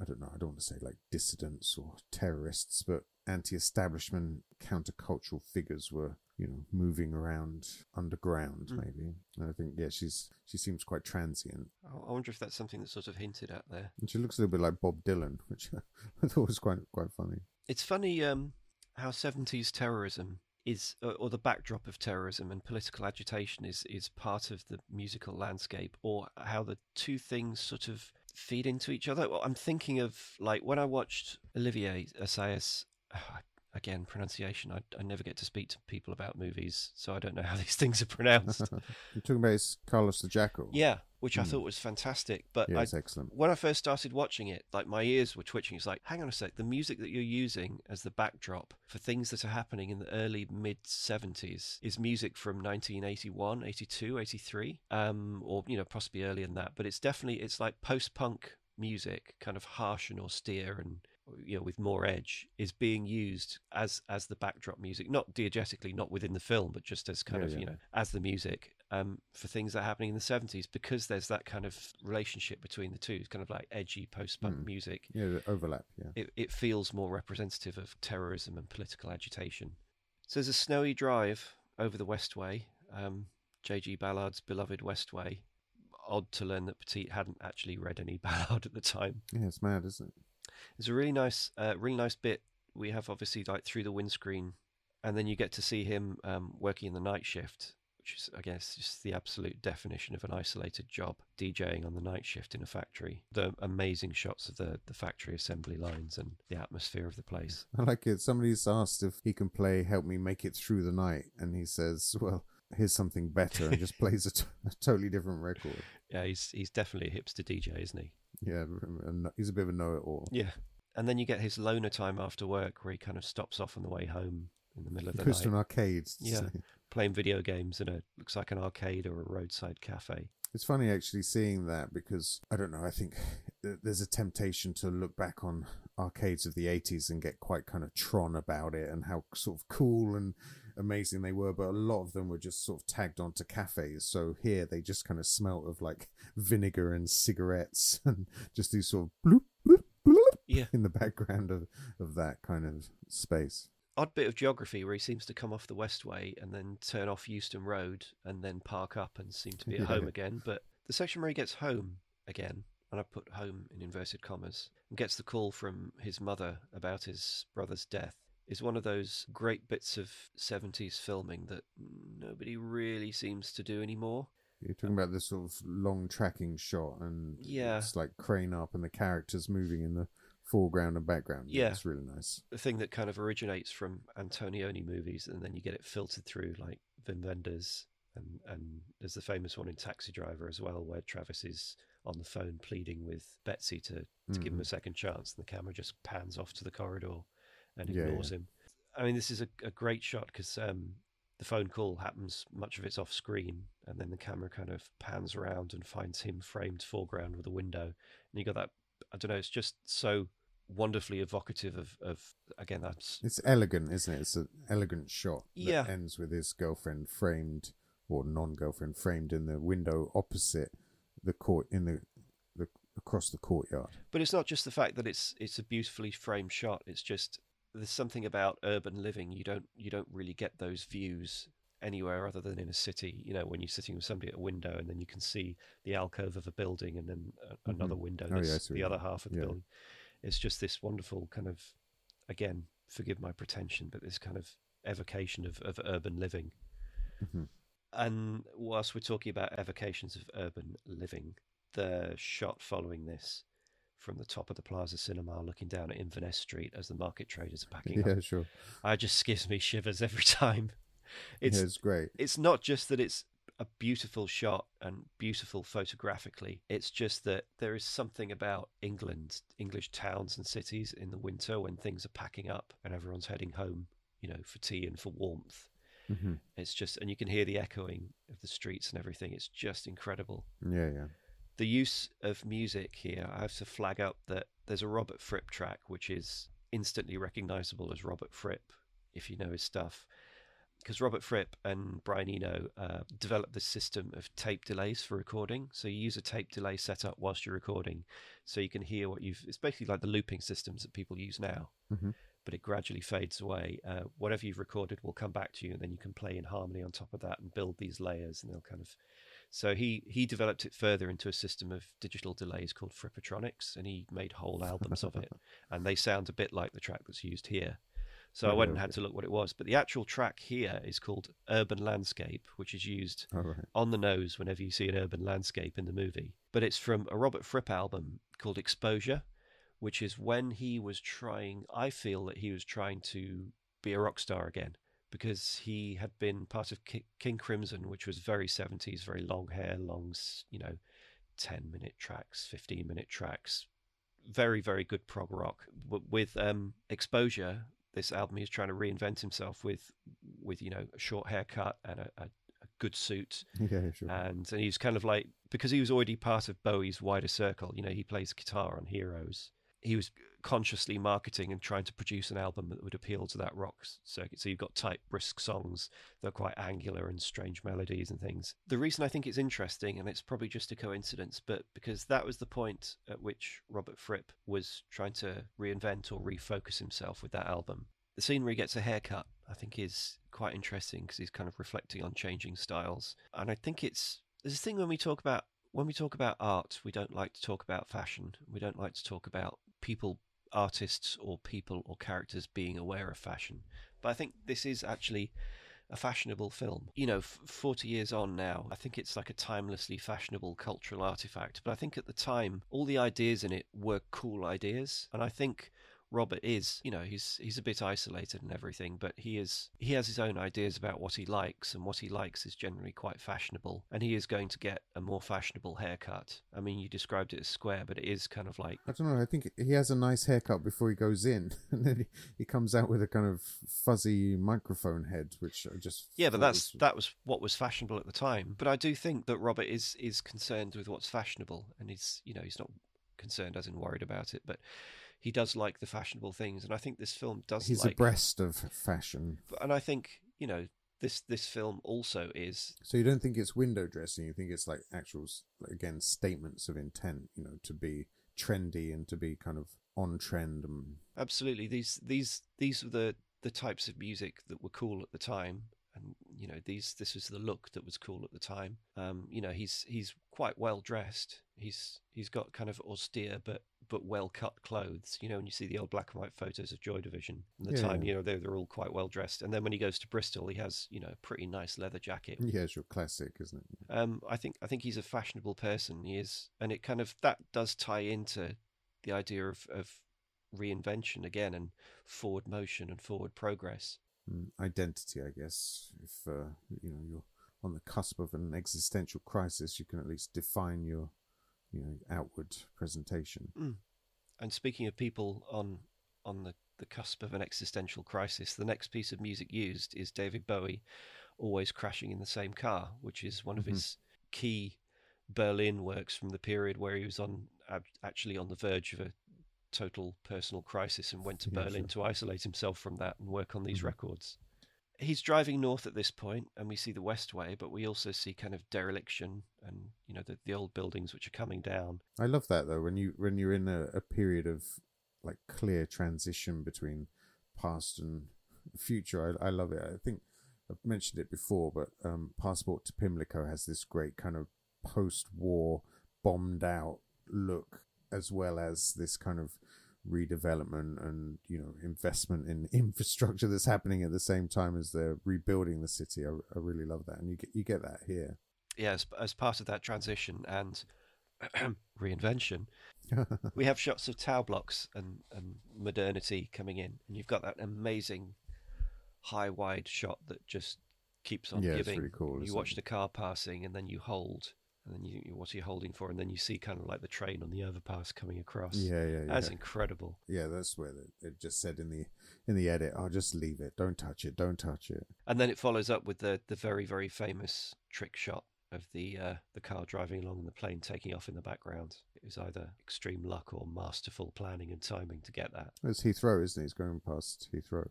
I don't know, I don't want to say like dissidents or terrorists, but anti establishment countercultural figures were you know, moving around underground, Mm. maybe. And I think, yeah, she's she seems quite transient. I wonder if that's something that's sort of hinted at there. And she looks a little bit like Bob Dylan, which I thought was quite quite funny. It's funny um, how 70s terrorism is, uh, or the backdrop of terrorism and political agitation is, is part of the musical landscape, or how the two things sort of feed into each other. Well, I'm thinking of, like, when I watched Olivier Assayas, again, pronunciation, I, I never get to speak to people about movies, so I don't know how these things are pronounced. You're talking about is Carlos the Jackal. yeah, which I Hmm. thought was fantastic, but yeah, I excellent. when I first started watching it, like my ears were twitching. It's like, hang on a sec, the music that you're using as the backdrop for things that are happening in the early mid 70s is music from 1981, 82, 83, um, or you know possibly earlier than that. But it's definitely it's like post-punk music, kind of harsh and austere and you know with more edge is being used as as the backdrop music not diegetically not within the film but just as kind Yeah, of yeah. you know as the music um, for things that are happening in the 70s because there's that kind of relationship between the two. It's kind of like edgy post punk Mm. music. Yeah, the overlap. Yeah. It, it feels more representative of terrorism and political agitation. So there's a snowy drive over the Westway, um, J.G. Ballard's beloved Westway. Odd to learn that Petit hadn't actually read any Ballard at the time. Yeah, it's mad, isn't it? There's a really nice, uh, really nice bit. We have obviously like through the windscreen, and then you get to see him um, working in the night shift, which is, I guess, just the absolute definition of an isolated job, DJing on the night shift in a factory. The amazing shots of the the factory assembly lines and the atmosphere of the place. I like it. Somebody's asked if he can play "Help Me Make It Through the Night," and he says, "Well, here's something better," and just plays a, t- a totally different record. Yeah, he's he's definitely a hipster DJ, isn't he? Yeah, and he's a bit of a know-it-all. Yeah. And then you get his loner time after work, where he kind of stops off on the way home in the middle of the Goes night. to an arcade. Yeah. say. playing video games in a looks like an arcade or a roadside cafe. It's funny actually seeing that because I don't know. I think there's a temptation to look back on arcades of the 80s and get quite kind of Tron about it and how sort of cool and amazing they were. But a lot of them were just sort of tagged onto cafes. So here they just kind of smelt of like vinegar and cigarettes and just these sort of bloop, bloop, bloop Yeah. in the background of, of that kind of space. Odd bit of geography where he seems to come off the Westway and then turn off Euston Road and then park up and seem to be at Yeah. home again. But the section where he gets home again, and I put home in inverted commas, and gets the call from his mother about his brother's death is one of those great bits of 70s filming that nobody really seems to do anymore. You're talking about this sort of long tracking shot, and Yeah. it's like crane up, and the characters moving in the foreground and background. Yeah. it's really nice. the thing that kind of originates from Antonioni movies, and then you get it filtered through like Wim Wenders, and and there's the famous one in Taxi Driver as well, where Travis is on the phone pleading with Betsy to to give him a Mhm. second chance, and the camera just pans off to the corridor and ignores yeah. him. I mean, this is a, a great shot because um, the phone call happens, much of it's off screen, and then the camera kind of pans around and finds him framed foreground with a window, and you got that. I don't know. It's just so wonderfully evocative of, of again that's It's elegant, isn't it? It's an elegant shot. that Yeah. ends with his girlfriend framed or non-girlfriend framed in the window opposite the court in the, the across the courtyard. But it's not just the fact that it's it's a beautifully framed shot. It's just there's something about urban living. You don't you don't really get those views anywhere other than in a city. You know, when you're sitting with somebody at a window and then you can see the alcove of a building and then a, another Mhm. window Oh, yeah, the other half of the Yeah. building. It's just this wonderful kind of again, forgive my pretension, but this kind of evocation of, of urban living. Mhm. And whilst we're talking about evocations of urban living, the shot following this from the top of the Plaza Cinema looking down at Inverness Street as the market traders are packing Yeah, up, Yeah, sure. I just gives me shivers every time. It's yeah, it's great. it's not just that it's a beautiful shot and beautiful photographically. It's just that there is something about England, English towns and cities in the winter when things are packing up and everyone's heading home, you know, for tea and for warmth. hmm It's just, and you can hear the echoing of the streets and everything. It's just incredible. Yeah, yeah. The use of music here, I have to flag up that there's a Robert Fripp track which is instantly recognizable as Robert Fripp if you know his stuff. Because Robert Fripp and Brian Eno uh, developed this system of tape delays for recording. So you use a tape delay setup whilst you're recording, so you can hear what you've. It's basically like the looping systems that people use now. Mhm. but it gradually fades away. Uh, whatever you've recorded will come back to you, and then you can play in harmony on top of that and build these layers, and they'll kind of. So he he developed it further into a system of digital delays called Frippertronics, and he made whole albums of it, and they sound a bit like the track that's used here. So I went and had to look what it was. But the actual track here is called Urban Landscape, which is used All right. on the nose whenever you see an urban landscape in the movie. But it's from a Robert Fripp album called Exposure, which is when he was trying, I feel that he was trying to be a rock star again because he had been part of Ki- King Crimson, which was very 70s, very long hair, long, you know, 10 minute tracks, 15 minute tracks. Very, very good prog rock. With um, Exposure, this album, he's trying to reinvent himself with, with you know, a short haircut and a, a, good suit Yeah, sure. and and he's kind of like because he was already part of Bowie's wider circle. You know, he plays guitar on Heroes. He was consciously marketing and trying to produce an album that would appeal to that rock circuit. So you've got tight, brisk songs that are quite angular and strange melodies and things. The reason I think it's interesting, and it's probably just a coincidence, but because that was the point at which Robert Fripp was trying to reinvent or refocus himself with that album. The scene where he gets a haircut, I think, is quite interesting because he's kind of reflecting on changing styles. And I think it's there's a thing when we talk about when we talk about art, we don't like to talk about fashion. We don't like to talk about people, artists, or people or characters being aware of fashion. But I think this is actually a fashionable film. You know, f- 40 years on now, I think it's like a timelessly fashionable cultural artifact. But I think at the time, all the ideas in it were cool ideas. And I think Robert is, you know, he's he's a bit isolated and everything, but he is he has his own ideas about what he likes, and what he likes is generally quite fashionable. And he is going to get a more fashionable haircut. I mean, you described it as square, but it is kind of like I don't know. I think he has a nice haircut before he goes in, and then he, he comes out with a kind of fuzzy microphone head, which I just yeah, but that's was- that was what was fashionable at the time. But I do think that Robert is is concerned with what's fashionable, and he's you know he's not concerned as in worried about it, but he does like the fashionable things, and I think this film does. he's like, abreast of fashion. and I think you know this this film also is So you don't think it's window dressing? You think it's like actual, again, statements of intent. You know, to be trendy and to be kind of on trend. And absolutely these these these were the the types of music that were cool at the time and you know these this was the look that was cool at the time um you know he's he's quite well dressed he's he's got kind of austere but but well cut clothes you know when you see the old black and white photos of joy division from the Yeah, time you know they're, they're all quite well dressed and then when he goes to bristol he has you know a pretty nice leather jacket yeah, it's your classic, isn't it? um, I think I think he's a fashionable person. He is, and it kind of that does tie into the idea of, of reinvention again and forward motion and forward progress. Mm, identity, I guess. If uh, you know you're on the cusp of an existential crisis, you can at least define your, you know, outward presentation. And speaking of people on on the, the cusp of an existential crisis, the next piece of music used is David Bowie always crashing in the same car, which is one of Mhm. his key Berlin works from the period where he was on actually on the verge of a total personal crisis and went to Yeah, Berlin to isolate himself from that and work on these Mhm. records. He's driving north at this point, and we see the Westway, but we also see kind of dereliction and you know the, the old buildings which are coming down. I love that though when you when you're in a, a period of like clear transition between past and future. I, I love it. I think I've mentioned it before, but um, Passport to Pimlico has this great kind of post-war bombed out look, as well as this kind of redevelopment and you know investment in infrastructure that's happening at the same time as they're rebuilding the city. I, I really love that, and you get you get that here. yeah, as, as part of that transition and reinvention, we have shots of tower blocks and, and modernity coming in, and you've got that amazing high wide shot that just keeps on Yeah, it's giving. really cool, You watch it? the car passing, and then you hold, and then you, you what are you holding for, and then you see kind of like the train on the overpass coming across. Yeah, yeah, yeah. That's incredible. Yeah, that's where they, it just said in the in the edit, "Oh, just leave it. Don't touch it. Don't touch it." And then it follows up with the the very very famous trick shot of the uh, the car driving along and the plane taking off in the background. It was either extreme luck or masterful planning and timing to get that. It's Heathrow, isn't it? He's going past Heathrow.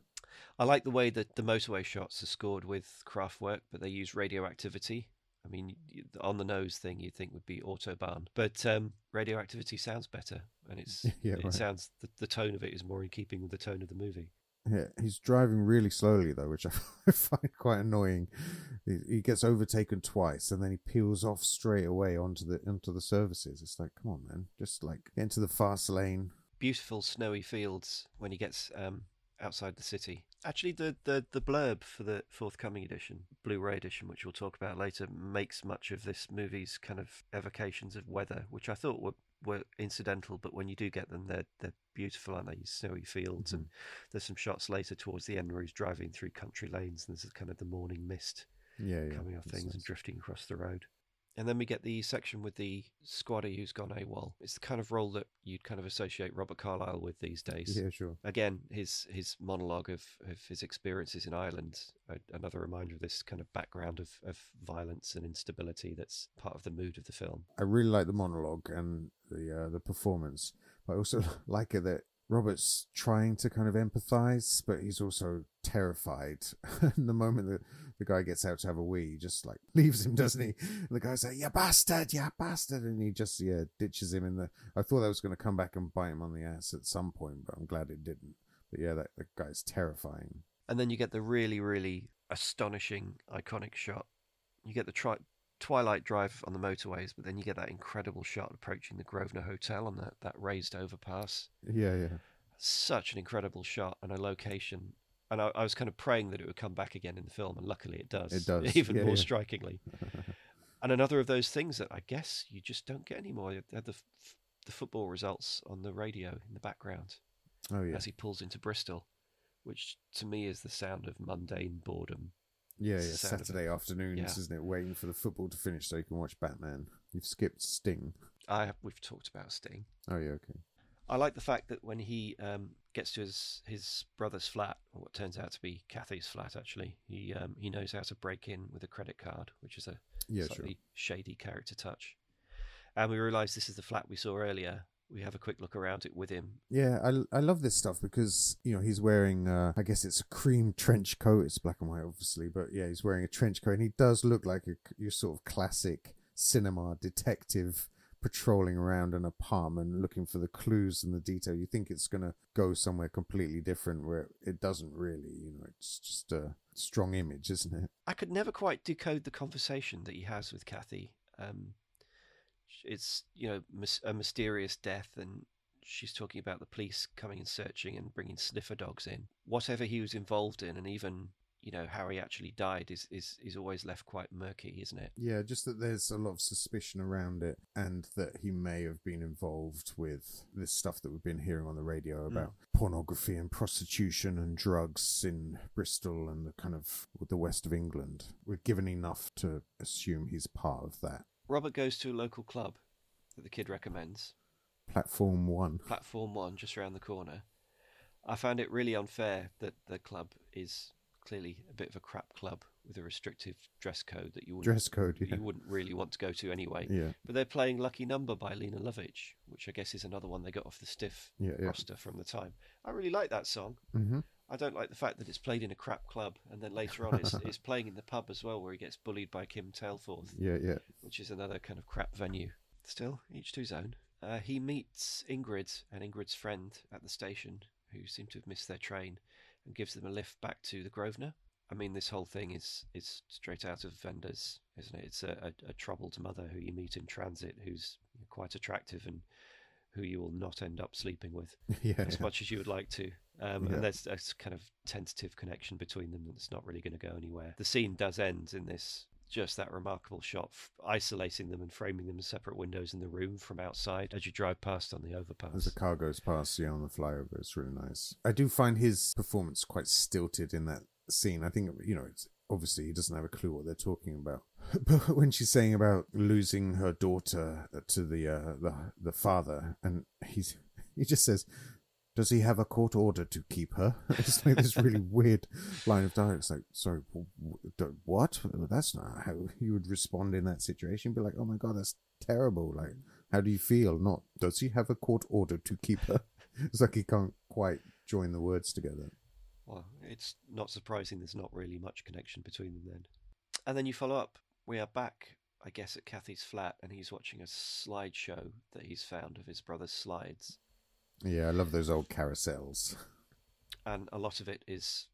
I like the way that the motorway shots are scored with Kraftwerk, but they use radioactivity. I mean, on the nose thing you'd think would be autobahn, but um, radioactivity sounds better, and it's Yeah, it right. sounds the, the tone of it is more in keeping with the tone of the movie. Yeah, he's driving really slowly though, which I find quite annoying. He, he gets overtaken twice, and then he peels off straight away onto the onto the services. It's like, come on, man, just like get into the fast lane. Beautiful snowy fields when he gets um, outside the city. Actually, the, the, the blurb for the forthcoming edition, Blu-ray edition, which we'll talk about later, makes much of this movie's kind of evocations of weather, which I thought were were incidental, but when you do get them, they're they're beautiful, aren't they? Snowy fields, Mm-hmm. and there's some shots later towards the end where he's driving through country lanes, and there's kind of the morning mist Yeah, yeah. coming off things and drifting across the road. And then we get the section with the squatter who's gone AWOL. It's the kind of role that you'd kind of associate Robert Carlyle with these days. Yeah, sure. Again, his his monologue of, of his experiences in Ireland, a, another reminder of this kind of background of, of violence and instability that's part of the mood of the film. I really like the monologue and the uh, the performance. But I also like it that Robert's trying to kind of empathize, but he's also terrified. and the moment that the guy gets out to have a wee, he just like leaves him, doesn't he? And the guy's like, "You bastard, you bastard," and he just yeah ditches him in the. I thought that was going to come back and bite him on the ass at some point, but I'm glad it didn't. But yeah, that, that guy's terrifying. And then you get the really, really astonishing, iconic shot. You get the tri- twilight drive on the motorways, but then you get that incredible shot approaching the Grosvenor Hotel on that, that raised overpass. Yeah, yeah. Such an incredible shot and a location. And I, I was kind of praying that it would come back again in the film, and luckily it does. It does, Even yeah, more yeah. strikingly. and another of those things that I guess you just don't get anymore. You had the, f- the football results on the radio in the background Oh yeah, as he pulls into Bristol, which to me is the sound of mundane boredom. yeah, yeah. of- Saturday afternoons, yeah. isn't it? Waiting for the football to finish so you can watch Batman. You've skipped Sting. I we've talked about Sting. Oh yeah, okay. I like the fact that when he um, gets to his his brother's flat, or what turns out to be Kathy's flat, actually, he um, he knows how to break in with a credit card, which is a Yeah, slightly shady character touch. And we realise this is the flat we saw earlier. We have a quick look around it with him. Yeah, I, I love this stuff because you know he's wearing uh, I guess it's a cream trench coat. It's black and white, obviously, but yeah, he's wearing a trench coat, and he does look like a your sort of classic cinema detective patrolling around an apartment looking for the clues and the detail. You think it's gonna go somewhere completely different, where it doesn't really. You know, it's just a strong image, isn't it? I could never quite decode the conversation that he has with Kathy. Um, it's you know a mysterious death, and she's talking about the police coming and searching and bringing sniffer dogs in. Whatever he was involved in, and even you know how he actually died, is is is always left quite murky, isn't it? Yeah, just that there's a lot of suspicion around it, and that he may have been involved with this stuff that we've been hearing on the radio hmm. about pornography and prostitution and drugs in Bristol and the kind of the west of England. We're given enough to assume he's part of that. Robert goes to a local club that the kid recommends, Platform one. Platform One, just around the corner. I found it really unfair that the club is clearly a bit of a crap club with a restrictive dress code that you wouldn't Dress code, yeah. you wouldn't really want to go to anyway. Yeah, But they're playing Lucky Number by Lene Lovich, which I guess is another one they got off the stiff yeah, yeah. roster from the time. I really like that song. hmm I don't like the fact that it's played in a crap club and then later on it's, it's playing in the pub as well where he gets bullied by Kim Taylforth, Yeah, yeah. which is another kind of crap venue. Still, each to his own. Uh, he meets Ingrid and Ingrid's friend at the station who seem to have missed their train and gives them a lift back to the Grosvenor. I mean, this whole thing is is straight out of Wenders, isn't it? It's a, a, a troubled mother who you meet in transit who's quite attractive and who you will not end up sleeping with Yeah, as much as you would like to. Um, Yeah. And there's a kind of tentative connection between them that's not really going to go anywhere. The scene does end in this just that remarkable shot, f- isolating them and framing them in separate windows in the room from outside as you drive past on the overpass. As the car goes past, yeah, on the flyover, it's really nice. I do find his performance quite stilted in that scene. I think, you know, it's obviously he doesn't have a clue what they're talking about. But when she's saying about losing her daughter to the uh, the the father, and he's he just says, "Does he have a court order to keep her?" It's like this really weird line of dialogue. It's like, sorry, what? That's not how you would respond in that situation. Be like, oh my god, that's terrible. Like, how do you feel? Not does he have a court order to keep her? It's like he can't quite join the words together. Well, it's not surprising there's not really much connection between them then. And then you follow up. We are back, I guess, at Kathy's flat, and he's watching a slideshow that he's found of his brother's slides. Yeah, I love those old carousels. and a lot of it is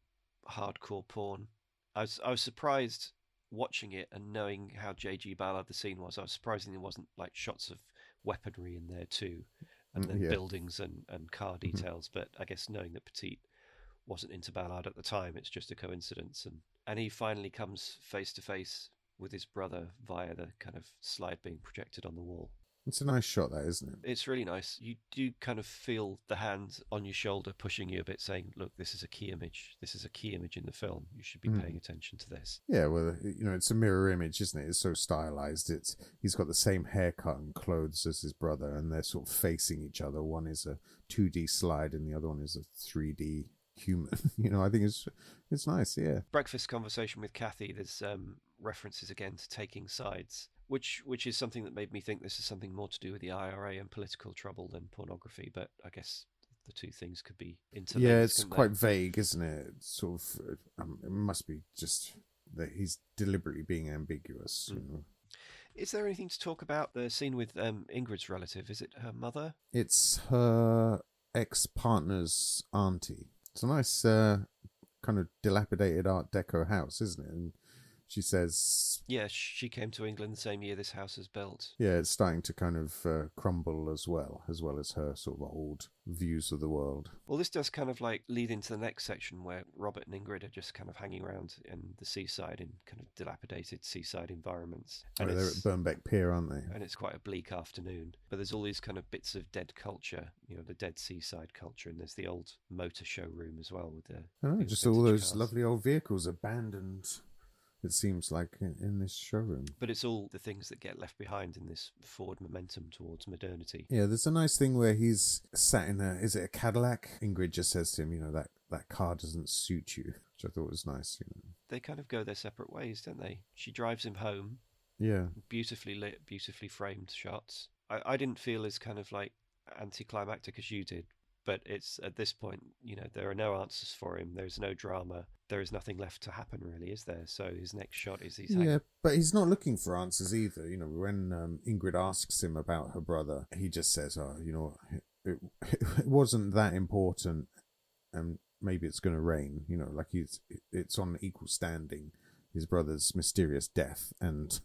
hardcore porn. I was I was surprised watching it and knowing how J.G. Ballard the scene was. I was surprised there wasn't like shots of weaponry in there too, and Mm, then yeah. buildings and and car Mhm. details. But I guess knowing that Petit wasn't into Ballard at the time, it's just a coincidence. And and he finally comes face to face with his brother via the kind of slide being projected on the wall. It's a nice shot, that isn't it? It's really nice. You do kind of feel the hand on your shoulder pushing you a bit, saying, "Look, this is a key image. This is a key image in the film. You should be Mm. paying attention to this." Yeah, well, you know, it's a mirror image, isn't it? It's so stylized. It's he's got the same haircut and clothes as his brother, and they're sort of facing each other. One is a two D slide, and the other one is a three D human. you know, I think it's it's nice. Yeah, breakfast conversation with Kathy, there's um, references again to taking sides, which which is something that made me think this is something more to do with the IRA and political trouble than pornography. But I guess the two things could be interlinked. yeah, it's couldn't they? quite vague, isn't it? It's sort of, um, it must be just that he's deliberately being ambiguous. You Mm. know, Is there anything to talk about the scene with um, Ingrid's relative? Is it her mother? it's her ex partner's auntie. It's a nice uh, kind of dilapidated Art Deco house, isn't it? And she says, Yeah, she came to England the same year this house was built. yeah, it's starting to kind of uh, crumble as well, as well as her sort of old views of the world. Well, this does kind of like lead into the next section where Robert and Ingrid are just kind of hanging around in the seaside in kind of dilapidated seaside environments. Oh, they're at Birnbeck Pier, aren't they? and it's quite a bleak afternoon. But there's all these kind of bits of dead culture, you know, the dead seaside culture, and there's the old motor showroom as well with the. I don't know, big just all those cars. lovely old vehicles abandoned. It seems like in, in this showroom. But it's all the things that get left behind in this forward momentum towards modernity. Yeah, there's a nice thing where he's sat in a is it a Cadillac? Ingrid just says to him, you know, that that car doesn't suit you, which I thought was nice. You know. They kind of go their separate ways, don't they? She drives him home, Yeah, beautifully lit, beautifully framed shots. I, I didn't feel as kind of like anticlimactic as you did, but it's at this point, you know, there are no answers for him. There's no drama. There is nothing left to happen, really, is there? So his next shot is he's yeah, but he's not looking for answers either. You know, when um, Ingrid asks him about her brother, he just says, "Oh, you know, it, it wasn't that important, and maybe it's going to rain." You know, like he's it's on equal standing. His brother's mysterious death and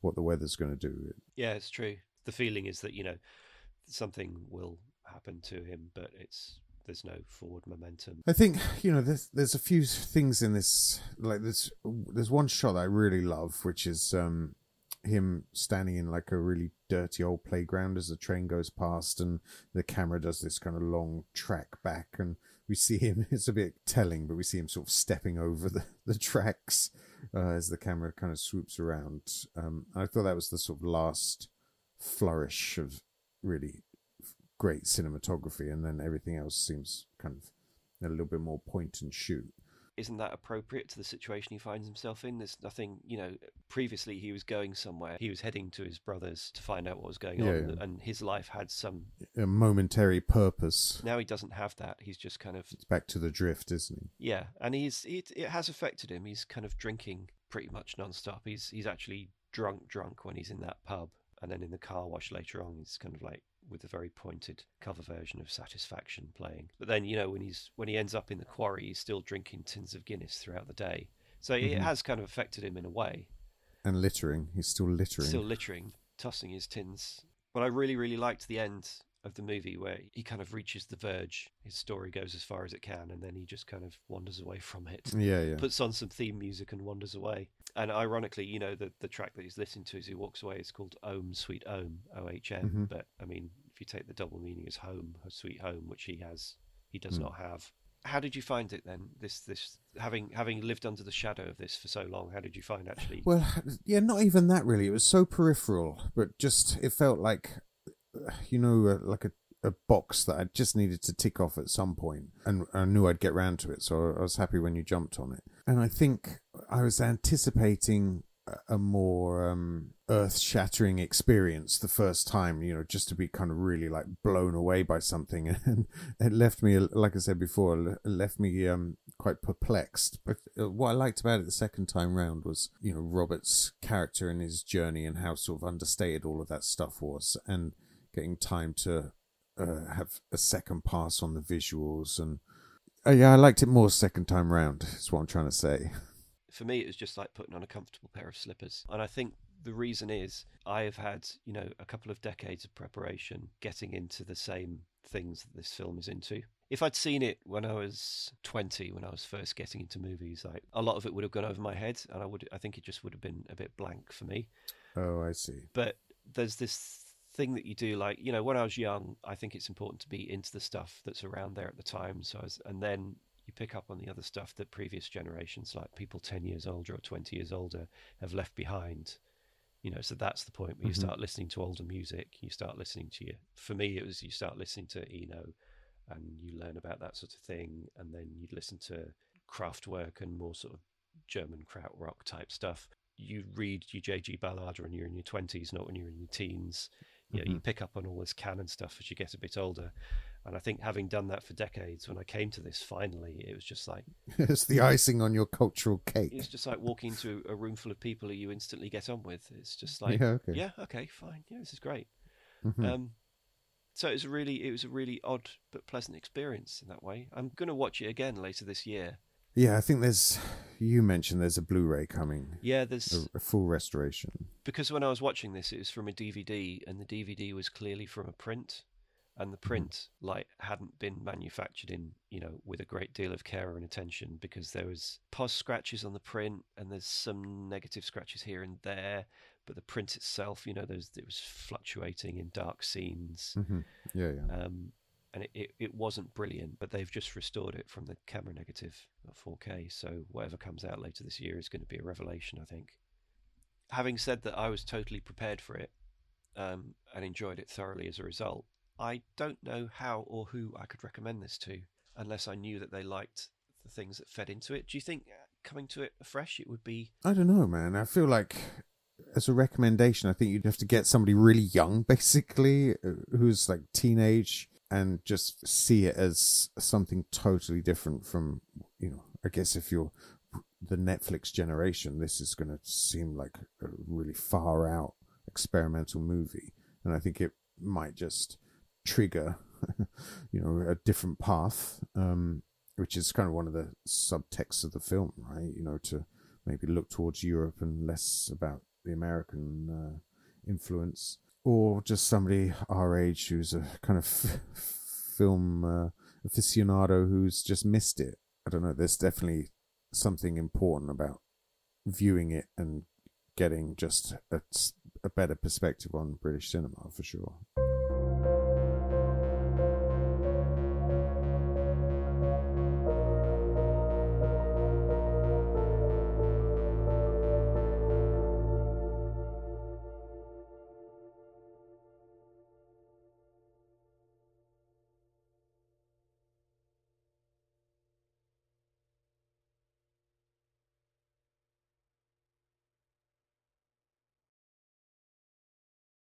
what the weather's going to do. Yeah, it's true. The feeling is that you know something will happen to him, but it's there's no forward momentum. I think you know there's there's a few things in this like there's there's one shot I really love, which is um him standing in like a really dirty old playground as the train goes past, and the camera does this kind of long track back, and we see him. It's a bit telling, but we see him sort of stepping over the the tracks uh, as the camera kind of swoops around. Um, I thought that was the sort of last flourish of really great cinematography, and then everything else seems kind of a little bit more point and shoot. Isn't that appropriate to the situation he finds himself in? There's nothing, you know. Previously, he was going somewhere. He was heading to his brother's to find out what was going Yeah, on, yeah. and his life had some. A momentary purpose. Now he doesn't have that. He's just kind of It's back to the drift, isn't he? yeah, and he's it, it has affected him. He's kind of drinking pretty much non-stop. He's he's actually drunk, drunk when he's in that pub, and then in the car wash later on, he's kind of like with a very pointed cover version of Satisfaction playing. But then you know when he's when he ends up in the quarry, he's still drinking tins of Guinness throughout the day. So it Mhm. has kind of affected him in a way. And littering. He's still littering. Still littering, tossing his tins. But I really, really liked the end of the movie where he kind of reaches the verge. His story goes as far as it can, and then he just kind of wanders away from it Yeah, yeah. puts on some theme music and wanders away. And ironically, you know, the, the track that he's listening to as he walks away is called Ohm Sweet Ohm, O H M. Mhm. But I mean, if you take the double meaning as home, her sweet home, which he has, he does Mm. not have. How did you find it then? This this having having lived under the shadow of this for so long, how did you find actually? Well, yeah, not even that really. It was so peripheral, but just it felt like, you know, uh, like a, a box that I just needed to tick off at some point, and I knew I'd get round to it. So I was happy when you jumped on it. And I think I was anticipating a- more um, earth-shattering experience the first time. You know, just to be kind of really like blown away by something, and it left me, like I said before, left me um, quite perplexed. But uh, what I liked about it the second time round was, you know, Robert's character and his journey and how sort of understated all of that stuff was, and getting time to uh, have a second pass on the visuals and Uh, yeah, I liked it more second time round. Is what I'm trying to say. For me, it was just like putting on a comfortable pair of slippers, and I think the reason is I have had you know a couple of decades of preparation getting into the same things that this film is into. If I'd seen it when I was 20, when I was first getting into movies, like a lot of it would have gone over my head, and I would I think it just would have been a bit blank for me. Oh, I see. But there's this thing that you do like you know when i was young i think it's important to be into the stuff that's around there at the time so I was, and then you pick up on the other stuff that previous generations like people 10 years older or 20 years older have left behind. You know so that's the point where you mm-hmm. start listening to older music you start listening to your for me it was you start listening to eno and you learn about that sort of thing and then you listen to Kraftwerk and more sort of german krautrock type stuff. You read your jg ballard when you're in your 20s not when you're in your teens you know, mm-hmm. you pick up on all this canon stuff as you get a bit older. And I think having done that for decades, when I came to this finally, it was just like it's the icing on your cultural cake. It's just like walking into a room full of people who you instantly get on with. It's just like, yeah, okay, yeah, okay fine, yeah, this is great. Mm-hmm. Um, so it was a really, it was a really odd but pleasant experience in that way. I'm going to watch it again later this year. Yeah, I think there's. You mentioned there's a Blu-ray coming. Yeah, there's a, a, full restoration. Because when I was watching this, it was from a DVD, and the DVD was clearly from a print, and the mm-hmm. print mm-hmm. like hadn't been manufactured in you know with a great deal of care and attention because there was pos scratches on the print, and there's some negative scratches here and there. But the print itself, you know, there's it was fluctuating in dark scenes. Mm-hmm. Yeah, yeah. Um, and it, it, it, wasn't brilliant, but they've just restored it from the camera negative at 4K. So whatever comes out later this year is going to be a revelation, I think. Having said that, I was totally prepared for it um, and enjoyed it thoroughly as a result. I don't know how or who I could recommend this to unless I knew that they liked the things that fed into it. Do you think uh, coming to it afresh, it would be? I don't know, man. I feel like as a recommendation, I think you'd have to get somebody really young, basically, uh, who's like teenage and just see it as something totally different from you know i guess if you're the netflix generation this is going to seem like a really far out experimental movie. And i think it might just trigger you know a different path um, which is kind of one of the subtexts of the film right? You know to maybe look towards europe and less about the american uh, influence or just somebody our age who's a kind of film uh, aficionado who's just missed it. I don't know. There's definitely something important about viewing it and getting just a, a better perspective on British cinema for sure.